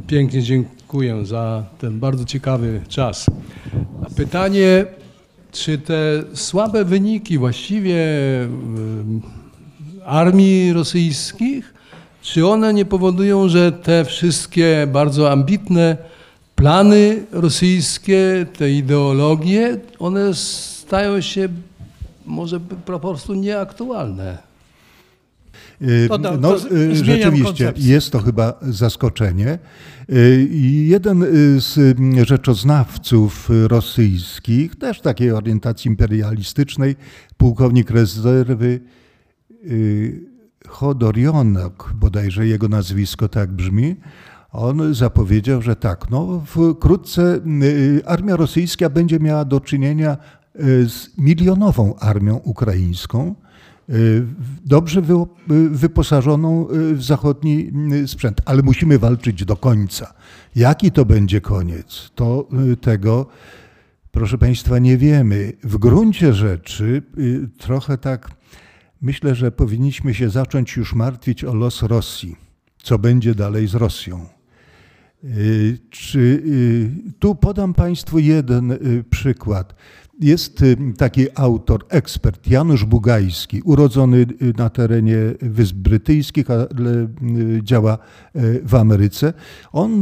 pięknie dziękuję za ten bardzo ciekawy czas. Pytanie, czy te słabe wyniki właściwie e, armii rosyjskich, czy one nie powodują, że te wszystkie bardzo ambitne plany rosyjskie, te ideologie, one stają się może po prostu nieaktualne. Y, no, y, rzeczywiście koncepcję. jest to chyba zaskoczenie. Y, jeden z rzeczoznawców rosyjskich, też takiej orientacji imperialistycznej, pułkownik rezerwy Chodorionok, bodajże jego nazwisko tak brzmi, On zapowiedział, że tak, no wkrótce armia rosyjska będzie miała do czynienia z milionową armią ukraińską, dobrze wyposażoną w zachodni sprzęt, ale musimy walczyć do końca. Jaki to będzie koniec? To tego proszę Państwa, nie wiemy. W gruncie rzeczy y, trochę tak myślę, że powinniśmy się zacząć już martwić o los Rosji. Co będzie dalej z Rosją? Y, czy, y, tu podam Państwu jeden przykład. Jest y, taki autor, ekspert, Janusz Bugajski, urodzony y, na terenie Wysp Brytyjskich, ale y, działa w Ameryce. On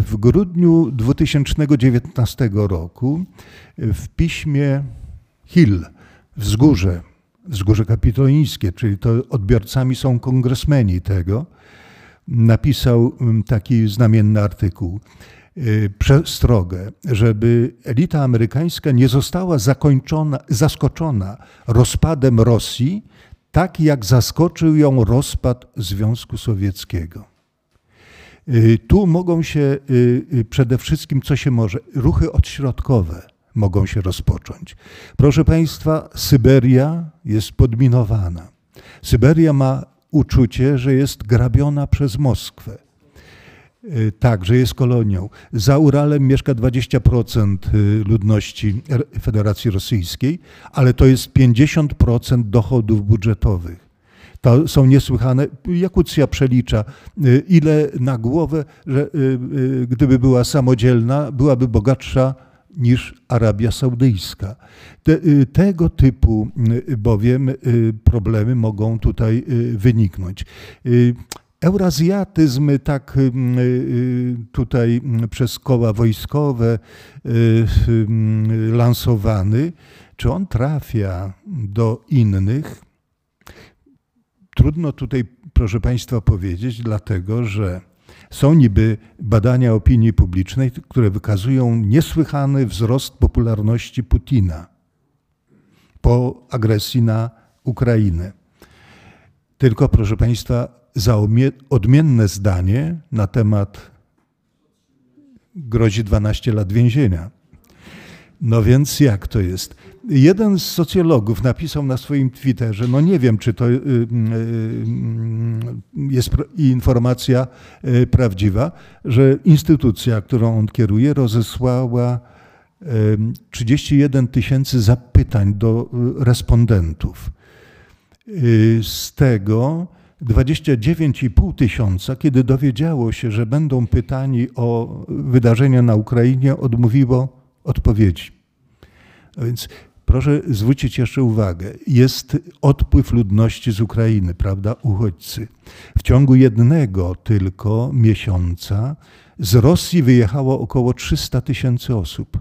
w grudniu 2019 roku w piśmie Hill, Wzgórze, Wzgórze Kapitolijskie, czyli to odbiorcami są kongresmeni tego, napisał taki znamienny artykuł. Y, przestrogę, żeby elita amerykańska nie została zaskoczona rozpadem Rosji, tak jak zaskoczył ją rozpad Związku Sowieckiego. Y, tu mogą się y, przede wszystkim, co się może, ruchy odśrodkowe mogą się rozpocząć. Proszę Państwa, Syberia jest podminowana. Syberia ma uczucie, że jest grabiona przez Moskwę. Y, tak, że jest kolonią. Za Uralem mieszka 20% y, ludności Federacji Rosyjskiej, ale to jest 50% dochodów budżetowych. To są niesłychane. Jakucja przelicza, y, ile na głowę, że gdyby była samodzielna, byłaby bogatsza niż Arabia Saudyjska. Te, tego typu bowiem problemy mogą tutaj wyniknąć. Eurazjatyzm tak y, y, tutaj przez koła wojskowe y, lansowany, czy on trafia do innych? Trudno tutaj, proszę Państwa, powiedzieć, dlatego że są niby badania opinii publicznej, które wykazują niesłychany wzrost popularności Putina po agresji na Ukrainę. Tylko, proszę Państwa, za odmienne zdanie na temat grozi 12 lat więzienia. No więc jak to jest? Jeden z socjologów napisał na swoim Twitterze, no nie wiem, czy to y, y, y, jest informacja prawdziwa, że instytucja, którą on kieruje, rozesłała 31 tysięcy zapytań do respondentów. Z tego 29,5 tysiąca, kiedy dowiedziało się, że będą pytani o wydarzenia na Ukrainie, odmówiło odpowiedzi. A więc proszę zwrócić jeszcze uwagę, jest odpływ ludności z Ukrainy, prawda, uchodźcy. W ciągu jednego tylko miesiąca z Rosji wyjechało około 300 tysięcy osób.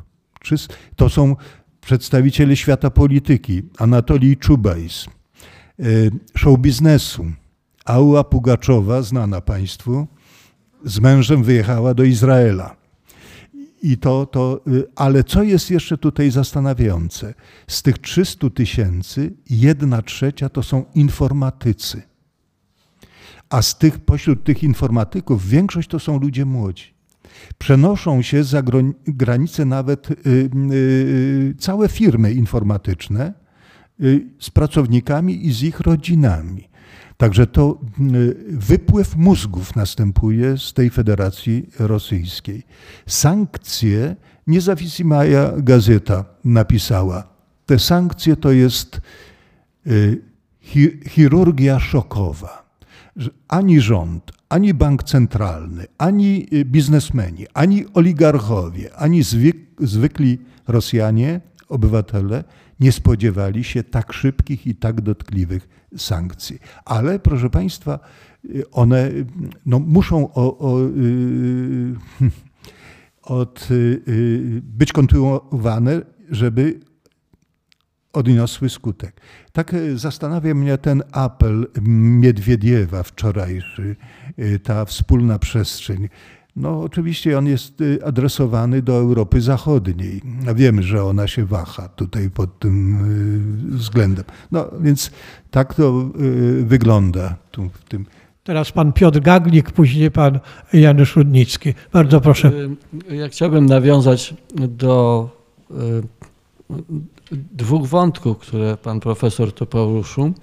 To są przedstawiciele świata polityki, Anatolii Czubajs, y, show biznesu, Aua Pugaczowa, znana Państwu, z mężem wyjechała do Izraela. I to, to, y, ale co jest jeszcze tutaj zastanawiające? Z tych 300 tysięcy, jedna trzecia to są informatycy. A z tych, pośród tych informatyków większość to są ludzie młodzi. Przenoszą się za granice nawet y, y, całe firmy informatyczne z pracownikami i z ich rodzinami. Także to mm, wypływ mózgów następuje z tej Federacji Rosyjskiej. Sankcje, niezawisła gazeta napisała, te sankcje to jest y, chirurgia szokowa. Ani rząd, ani bank centralny, ani y, biznesmeni, ani oligarchowie, ani zwykli Rosjanie, obywatele nie spodziewali się tak szybkich i tak dotkliwych sankcji. Ale proszę Państwa, one no, muszą o, o, y, od, y, być kontynuowane, żeby odniosły skutek. Tak zastanawia mnie ten apel Miedwiediewa wczorajszy, y, ta wspólna przestrzeń. No, oczywiście on jest y, adresowany do Europy Zachodniej. Wiemy, że ona się waha tutaj pod tym y, względem. No, więc tak to y, wygląda tu w tym Teraz pan Piotr Gaglik, później pan Janusz Rudnicki. Bardzo proszę. Ja chciałbym nawiązać do dwóch wątków, które pan profesor tu poruszył.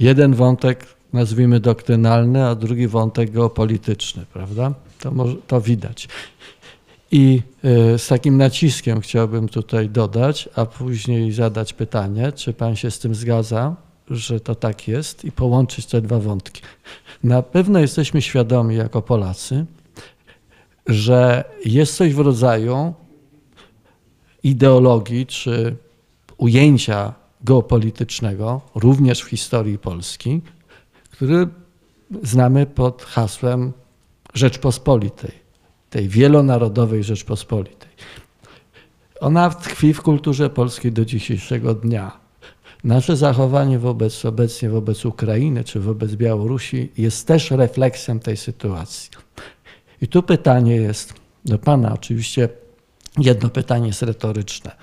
Jeden wątek nazwijmy doktrynalny, a drugi wątek geopolityczny, prawda? To, może, to widać. I y, z takim naciskiem chciałbym tutaj dodać, a później zadać pytanie, czy pan się z tym zgadza, że to tak jest i połączyć te dwa wątki. Na pewno jesteśmy świadomi jako Polacy, że jest coś w rodzaju ideologii czy ujęcia geopolitycznego, również w historii Polski, który znamy pod hasłem Rzeczpospolitej, tej wielonarodowej Rzeczpospolitej. Ona tkwi w kulturze polskiej do dzisiejszego dnia. Nasze zachowanie wobec, obecnie wobec Ukrainy czy wobec Białorusi jest też refleksją tej sytuacji. I tu pytanie jest do Pana, oczywiście jedno pytanie jest retoryczne,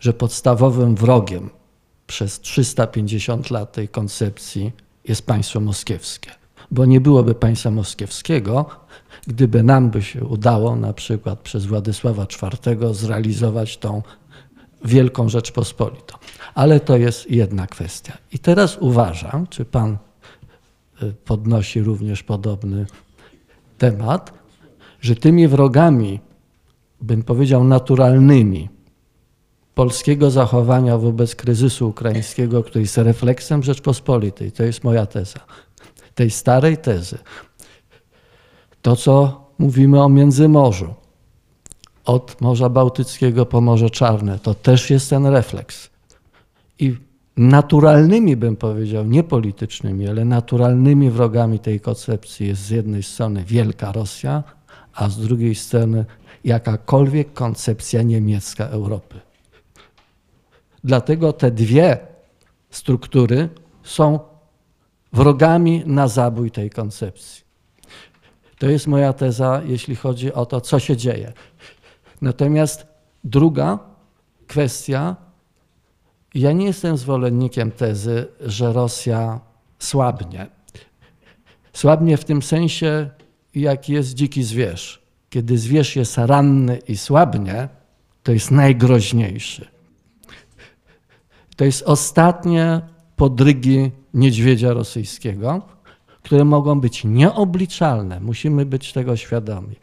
że podstawowym wrogiem przez 350 lat tej koncepcji jest państwo moskiewskie. Bo nie byłoby państwa moskiewskiego, gdyby nam by się udało na przykład przez Władysława IV zrealizować tą Wielką Rzeczpospolitą. Ale to jest jedna kwestia. I teraz uważam, czy pan y, podnosi również podobny temat, że tymi wrogami, bym powiedział, naturalnymi polskiego zachowania wobec kryzysu ukraińskiego, który jest refleksem Rzeczpospolitej, to jest moja teza, tej starej tezy, to co mówimy o Międzymorzu, od Morza Bałtyckiego po Morze Czarne, to też jest ten refleks. I naturalnymi, bym powiedział, nie politycznymi, ale naturalnymi wrogami tej koncepcji jest z jednej strony wielka Rosja, a z drugiej strony jakakolwiek koncepcja niemiecka Europy. Dlatego te dwie struktury są wrogami na zabój tej koncepcji. To jest moja teza, jeśli chodzi o to, co się dzieje. Natomiast druga kwestia, ja nie jestem zwolennikiem tezy, że Rosja słabnie. Słabnie w tym sensie, jak jest dziki zwierz. Kiedy zwierz jest ranny i słabnie, to jest najgroźniejszy. To jest ostatnie podrygi niedźwiedzia rosyjskiego, które mogą być nieobliczalne. Musimy być tego świadomi.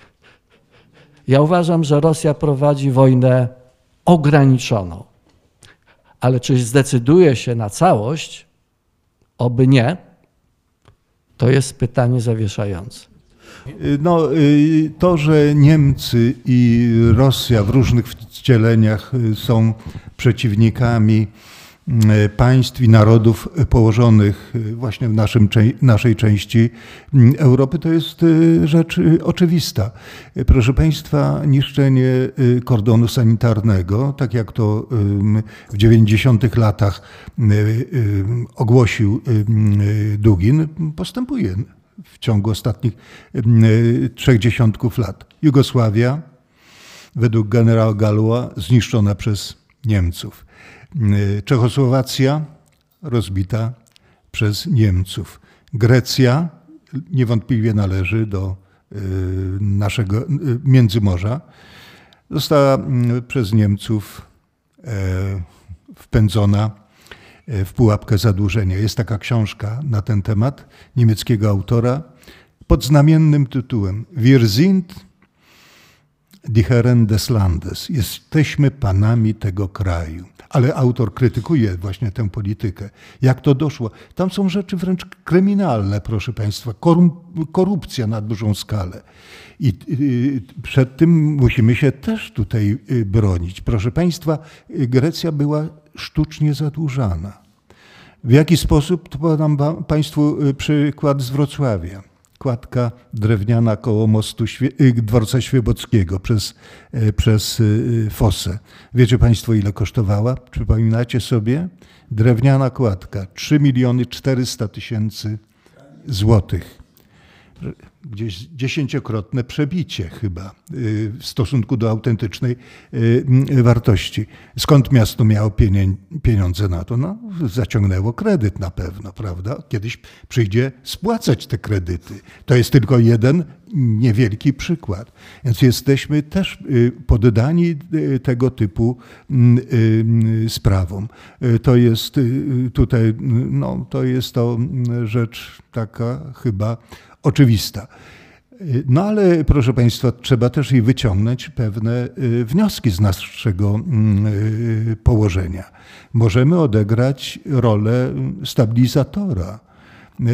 Ja uważam, że Rosja prowadzi wojnę ograniczoną. Ale czy zdecyduje się na całość? Oby nie. To jest pytanie zawieszające. No, y, to, że Niemcy i Rosja w różnych wcieleniach y, są przeciwnikami państw i narodów położonych właśnie w naszym, naszej części Europy, to jest rzecz oczywista. Proszę Państwa, niszczenie kordonu sanitarnego, tak jak to w 90 latach ogłosił Dugin, postępuje w ciągu ostatnich trzech dziesiątków lat. Jugosławia, według generała Galua, zniszczona przez Niemców. Czechosłowacja rozbita przez Niemców. Grecja niewątpliwie należy do naszego Międzymorza. Została przez Niemców wpędzona w pułapkę zadłużenia. Jest taka książka na ten temat niemieckiego autora pod znamiennym tytułem Wir sind die des Landes. Jesteśmy panami tego kraju. Ale autor krytykuje właśnie tę politykę. Jak to doszło? Tam są rzeczy wręcz kryminalne, proszę Państwa. Korupcja na dużą skalę. I przed tym musimy się też tutaj bronić. Proszę Państwa, Grecja była sztucznie zadłużana. W jaki sposób? To podam Państwu przykład z Wrocławia. Kładka drewniana koło mostu dworca Świebockiego przez, przez Fosę. Wiecie Państwo, ile kosztowała? Przypominacie sobie? Drewniana kładka 3 miliony 400 tysięcy złotych. Gdzieś dziesięciokrotne przebicie chyba y, w stosunku do autentycznej y, wartości. Skąd miasto miało pieniądze na to? No, zaciągnęło kredyt na pewno, prawda? Kiedyś przyjdzie spłacać te kredyty. To jest tylko jeden niewielki przykład. Więc jesteśmy też y, poddani tego typu mm, sprawom. To jest tutaj, no, to jest to mm, rzecz taka chyba oczywista. No ale proszę Państwa, trzeba też i wyciągnąć pewne y, wnioski z naszego mm, y, położenia. Możemy odegrać rolę stabilizatora,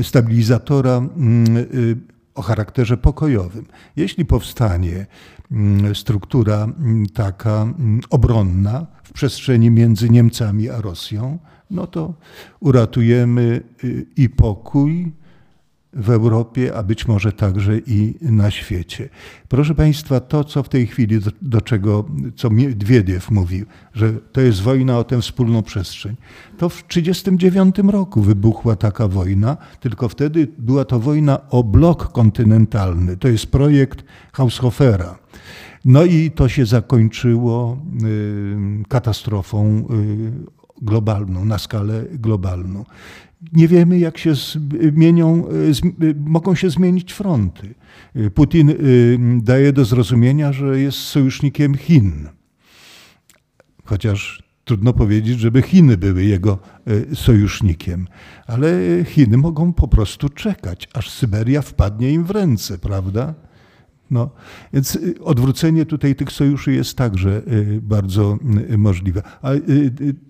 stabilizatora mm, y, o charakterze pokojowym. Jeśli powstanie mm, struktura taka obronna w przestrzeni między Niemcami a Rosją, no to uratujemy i pokój, w Europie, a być może także i na świecie. Proszę Państwa, to co w tej chwili, do, do czego, co Dwiediew mówił, że to jest wojna o tę wspólną przestrzeń, to w 1939 roku wybuchła taka wojna, tylko wtedy była to wojna o blok kontynentalny. To jest projekt Haushofera. No i to się zakończyło y, katastrofą y, globalną, na skalę globalną nie wiemy, jak się zmienią, e, e, mogą się zmienić fronty. E, Putin daje do zrozumienia, że jest sojusznikiem Chin. Chociaż trudno powiedzieć, żeby Chiny były jego sojusznikiem. Ale Chiny mogą po prostu czekać, aż Syberia wpadnie im w ręce, prawda? No, więc odwrócenie tutaj tych sojuszy jest także bardzo możliwe. A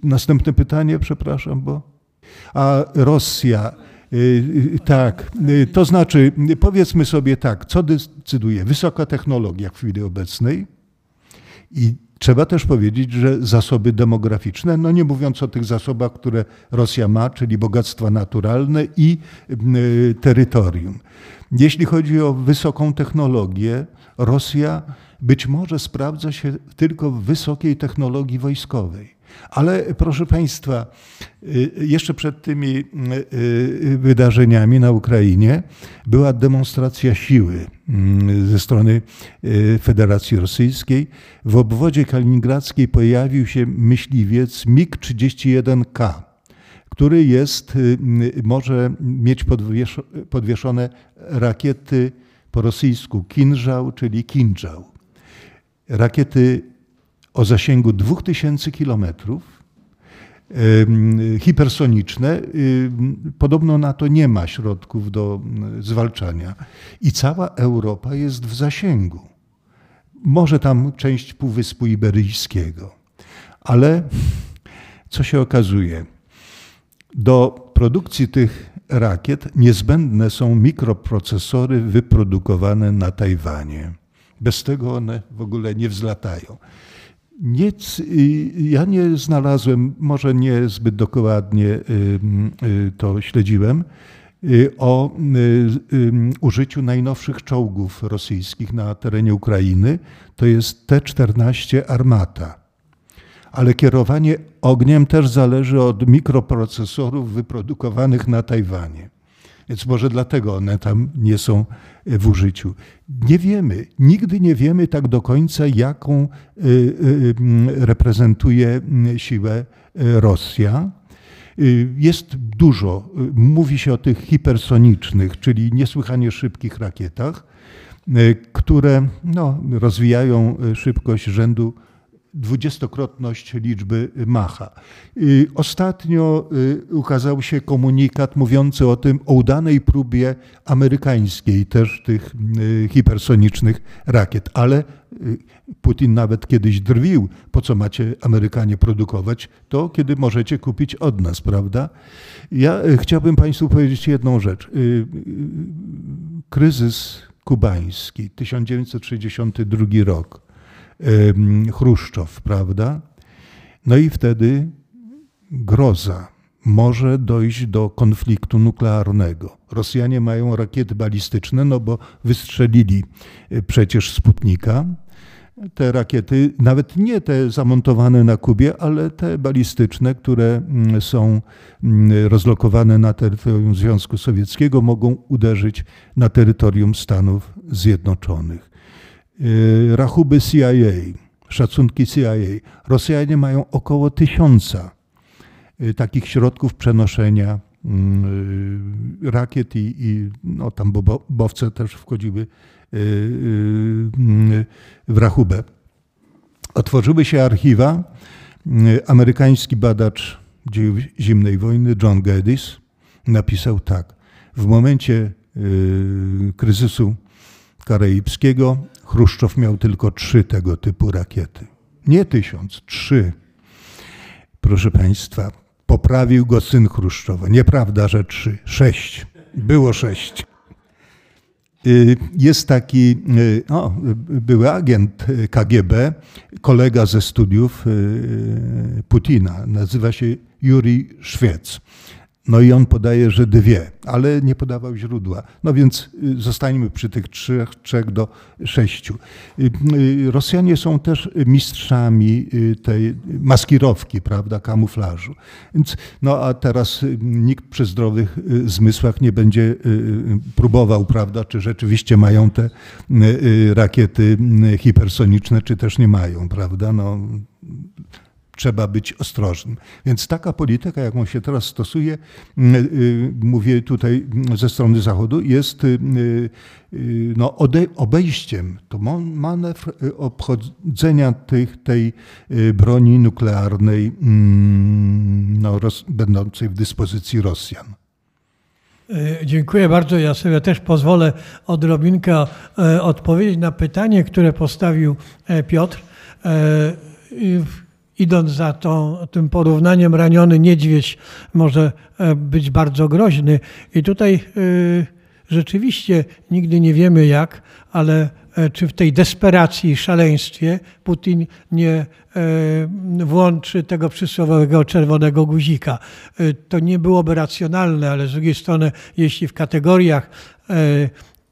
następne pytanie, przepraszam, bo. A Rosja, y, y, tak, y, to znaczy, powiedzmy sobie tak, co decyduje? Wysoka technologia w chwili obecnej i Trzeba też powiedzieć, że zasoby demograficzne, no nie mówiąc o tych zasobach, które Rosja ma, czyli bogactwa naturalne i terytorium. Jeśli chodzi o wysoką technologię, Rosja być może sprawdza się tylko w wysokiej technologii wojskowej. Ale proszę Państwa, y, jeszcze przed tymi y, y, wydarzeniami na Ukrainie była demonstracja siły mm, ze strony Federacji Rosyjskiej. W obwodzie kaliningradzkiej pojawił się myśliwiec MiG-31K, który jest, może mieć podwieszone rakiety po rosyjsku kinżał, czyli kinżał. Rakiety o zasięgu 2000 kilometrów, hipersoniczne, podobno na to nie ma środków do zwalczania. I cała Europa jest w zasięgu. Może tam część Półwyspu Iberyjskiego. Ale co się okazuje? Do produkcji tych rakiet niezbędne są mikroprocesory wyprodukowane na Tajwanie. Bez tego one w ogóle nie wzlatają. Nic, ja nie znalazłem, może nie zbyt dokładnie y, y, to śledziłem, y, o użyciu najnowszych czołgów rosyjskich na terenie Ukrainy. To jest T-14 Armata. Ale kierowanie ogniem też zależy od mikroprocesorów wyprodukowanych na Tajwanie. Więc może dlatego one tam nie są e, w użyciu. Nie wiemy, nigdy nie wiemy tak do końca, jaką e, e, reprezentuje siłę Rosja. Jest dużo, mówi się o tych hipersonicznych, czyli niesłychanie szybkich rakietach, które no, rozwijają szybkość rzędu dwudziestokrotność liczby Macha. Ostatnio y, ukazał się komunikat mówiący o tym, o udanej próbie amerykańskiej też tych y, hipersonicznych rakiet, ale y, Putin nawet kiedyś drwił, po co macie Amerykanie produkować, to kiedy możecie kupić od nas, prawda? Ja chciałbym Państwu powiedzieć jedną rzecz. Kryzys kubański, 1962 rok, Chruszczow, prawda? No i wtedy groza. Może dojść do konfliktu nuklearnego. Rosjanie mają rakiety balistyczne, no bo wystrzelili e, przecież Sputnika. te rakiety, nawet nie te zamontowane na Kubie, ale te balistyczne, które mm, są mm, rozlokowane na terytorium Związku Sowieckiego, mogą uderzyć na terytorium Stanów Zjednoczonych. Y, rachuby CIA, szacunki CIA. Rosjanie mają około tysiąca y, takich środków przenoszenia mm, rakiet i, i no, tam bobowce też wchodziły Y, y, w rachubę. Otworzyły się archiwa. Y, amerykański badacz dziejów zimnej wojny John Geddes napisał tak. W momencie kryzysu karaibskiego Chruszczow miał tylko trzy tego typu rakiety. Nie tysiąc, trzy. Proszę Państwa, poprawił go syn Chruszczowa. Nieprawda, że trzy, sześć. Było sześć. Y, jest taki no, były agent KGB, kolega ze studiów y, Putina, nazywa się Juri Szwiec. No i on podaje, że dwie, ale nie podawał źródła. No więc y, zostańmy przy tych trzech, trzech do sześciu. Y, y, Rosjanie są też mistrzami tej maskirowki, prawda, kamuflażu. Więc, no a teraz nikt przy zdrowych zmysłach nie będzie próbował, prawda, czy rzeczywiście mają te rakiety hipersoniczne, czy też nie mają, prawda. No, trzeba być ostrożnym. Więc taka polityka, jaką się teraz stosuje, mm, y, mówię tutaj ze strony Zachodu, jest y, y, no, obejściem, to manewr obchodzenia tych, tej broni nuklearnej mm, no, będącej w dyspozycji Rosjan. Dziękuję bardzo. Ja sobie też pozwolę odrobinkę e, odpowiedzieć na pytanie, które postawił e, Piotr. Idąc za tą, tym porównaniem, raniony niedźwiedź może e, być bardzo groźny. I tutaj e, rzeczywiście nigdy nie wiemy jak, ale e, czy w tej desperacji i szaleństwie Putin nie włączy tego przysłowiowego czerwonego guzika. To nie byłoby racjonalne, ale z drugiej strony, jeśli w kategoriach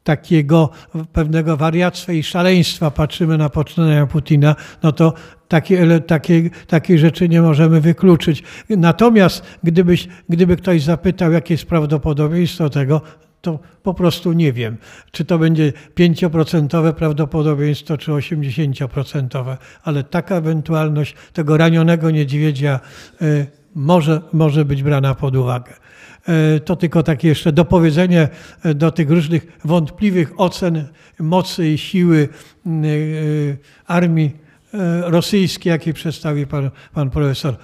takiego pewnego wariactwa i szaleństwa patrzymy na poczynania Putina, no to takie, takie, takie rzeczy nie możemy wykluczyć. Natomiast gdybyś, gdyby ktoś zapytał, jakie jest prawdopodobieństwo tego, to po prostu nie wiem, czy to będzie 5% prawdopodobieństwo, czy 80%, ale taka ewentualność tego ranionego niedźwiedzia y, może, może być brana pod uwagę. E, to tylko takie jeszcze dopowiedzenie e, do tych różnych wątpliwych ocen mocy i siły e, armii rosyjski, jaki przedstawił pan, pan profesor.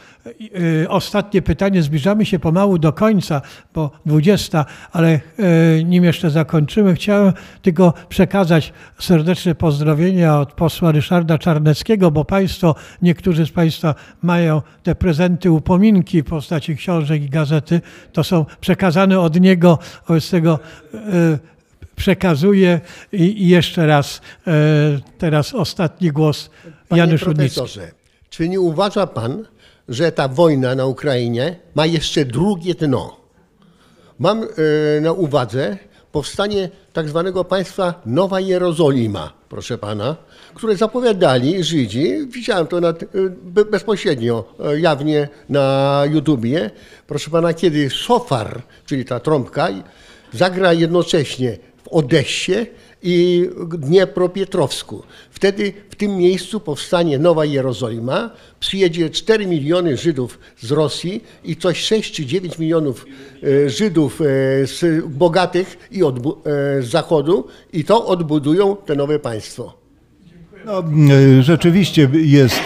E, ostatnie pytanie, zbliżamy się pomału do końca, bo 20, ale e, nim jeszcze zakończymy, chciałem tylko przekazać serdeczne pozdrowienia od posła Ryszarda Czarneckiego, bo państwo, niektórzy z państwa mają te prezenty, upominki w postaci książek i gazety. To są przekazane od niego, wobec tego przekazuję i, jeszcze raz teraz ostatni głos Panie Janusz profesorze, czy nie uważa pan, że ta wojna na Ukrainie ma jeszcze drugie dno? Mam e, na uwadze powstanie tak zwanego państwa Nowa Jerozolima, proszę pana, które zapowiadali Żydzi. Widziałem to nad, e, bezpośrednio, e, jawnie na YouTubie. Proszę pana, kiedy szofar, czyli ta trąbka, zagra jednocześnie Odessie i Dniepropietrowsku. Wtedy w tym miejscu powstanie Nowa Jerozolima, przyjedzie 4 miliony Żydów z Rosji i coś 6 czy 9 milionów e, Żydów e, bogatych i od, e, z zachodu i to odbudują te nowe państwo. No, rzeczywiście jest,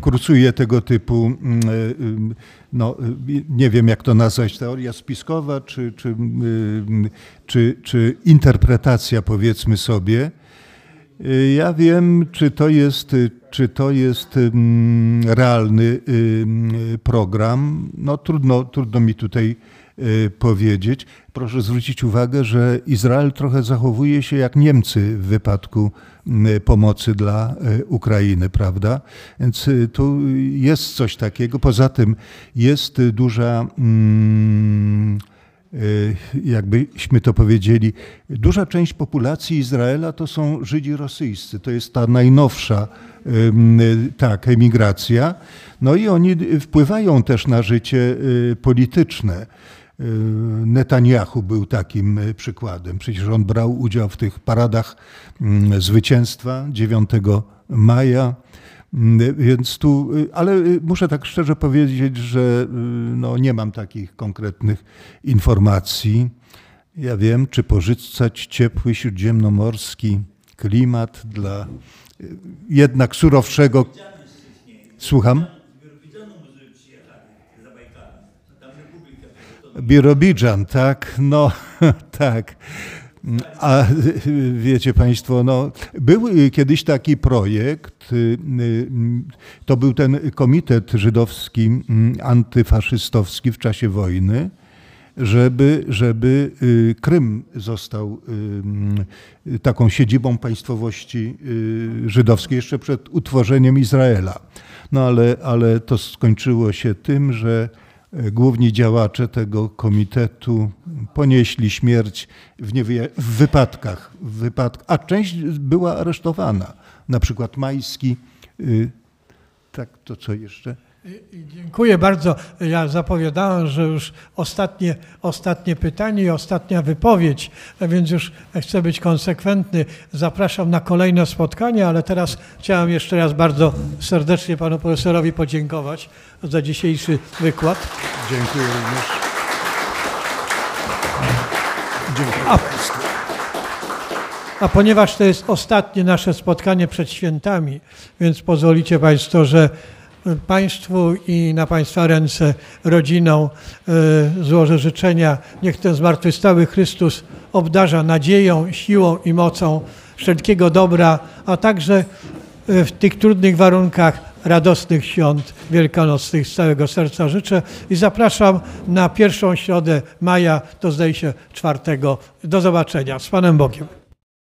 kursuje tego typu, no, nie wiem jak to nazwać, teoria spiskowa czy, czy, czy, czy interpretacja powiedzmy sobie. Ja wiem, czy to jest, czy to jest realny program. No trudno, trudno mi tutaj powiedzieć. Proszę zwrócić uwagę, że Izrael trochę zachowuje się jak Niemcy w wypadku pomocy dla y, Ukrainy, prawda? Więc y, tu jest coś takiego. Poza tym jest duża. Y, jakbyśmy to powiedzieli, duża część populacji Izraela to są Żydzi rosyjscy. To jest ta najnowsza y, tak, emigracja. No i oni wpływają też na życie y, polityczne. Y, Netanyahu był takim y, przykładem. Przecież on brał udział w tych paradach mm, zwycięstwa 9 maja. Mm, Więc tu, y, ale muszę tak szczerze powiedzieć, że no, nie mam takich konkretnych informacji. Ja wiem, czy pozyskać ciepły śródziemnomorski klimat dla jednak surowszego. Słucham? Birobidżan, tak, no tak. A wiecie Państwo, no, był kiedyś taki projekt, y, y, to był ten komitet żydowski mm, antyfaszystowski w czasie wojny, żeby, żeby y, Krym został taką siedzibą państwowości żydowskiej jeszcze przed utworzeniem Izraela. No ale, ale to skończyło się tym, że główni działacze tego komitetu ponieśli śmierć w, niewyja- w wypadkach, w wypadk- a część była aresztowana. Na przykład Majski. y, Tak, to co jeszcze? Dziękuję bardzo. Ja zapowiadałem, że już ostatnie, ostatnie pytanie i ostatnia wypowiedź, więc już chcę być konsekwentny. Zapraszam na kolejne spotkanie, ale teraz chciałem jeszcze raz bardzo serdecznie panu profesorowi podziękować za dzisiejszy wykład. Dziękuję również. Dziękuję A-. A ponieważ to jest ostatnie nasze spotkanie przed świętami, więc pozwolicie Państwo, że Państwu i na Państwa ręce rodzinom e, złożę życzenia. Niech ten zmartwychwstały Chrystus obdarza nadzieją, siłą i mocą wszelkiego dobra, a także e, w tych trudnych warunkach radosnych świąt wielkanocnych z całego serca życzę i zapraszam na pierwszą środę maja, to zdaje się czwartego. Do zobaczenia. Z Panem Bogiem.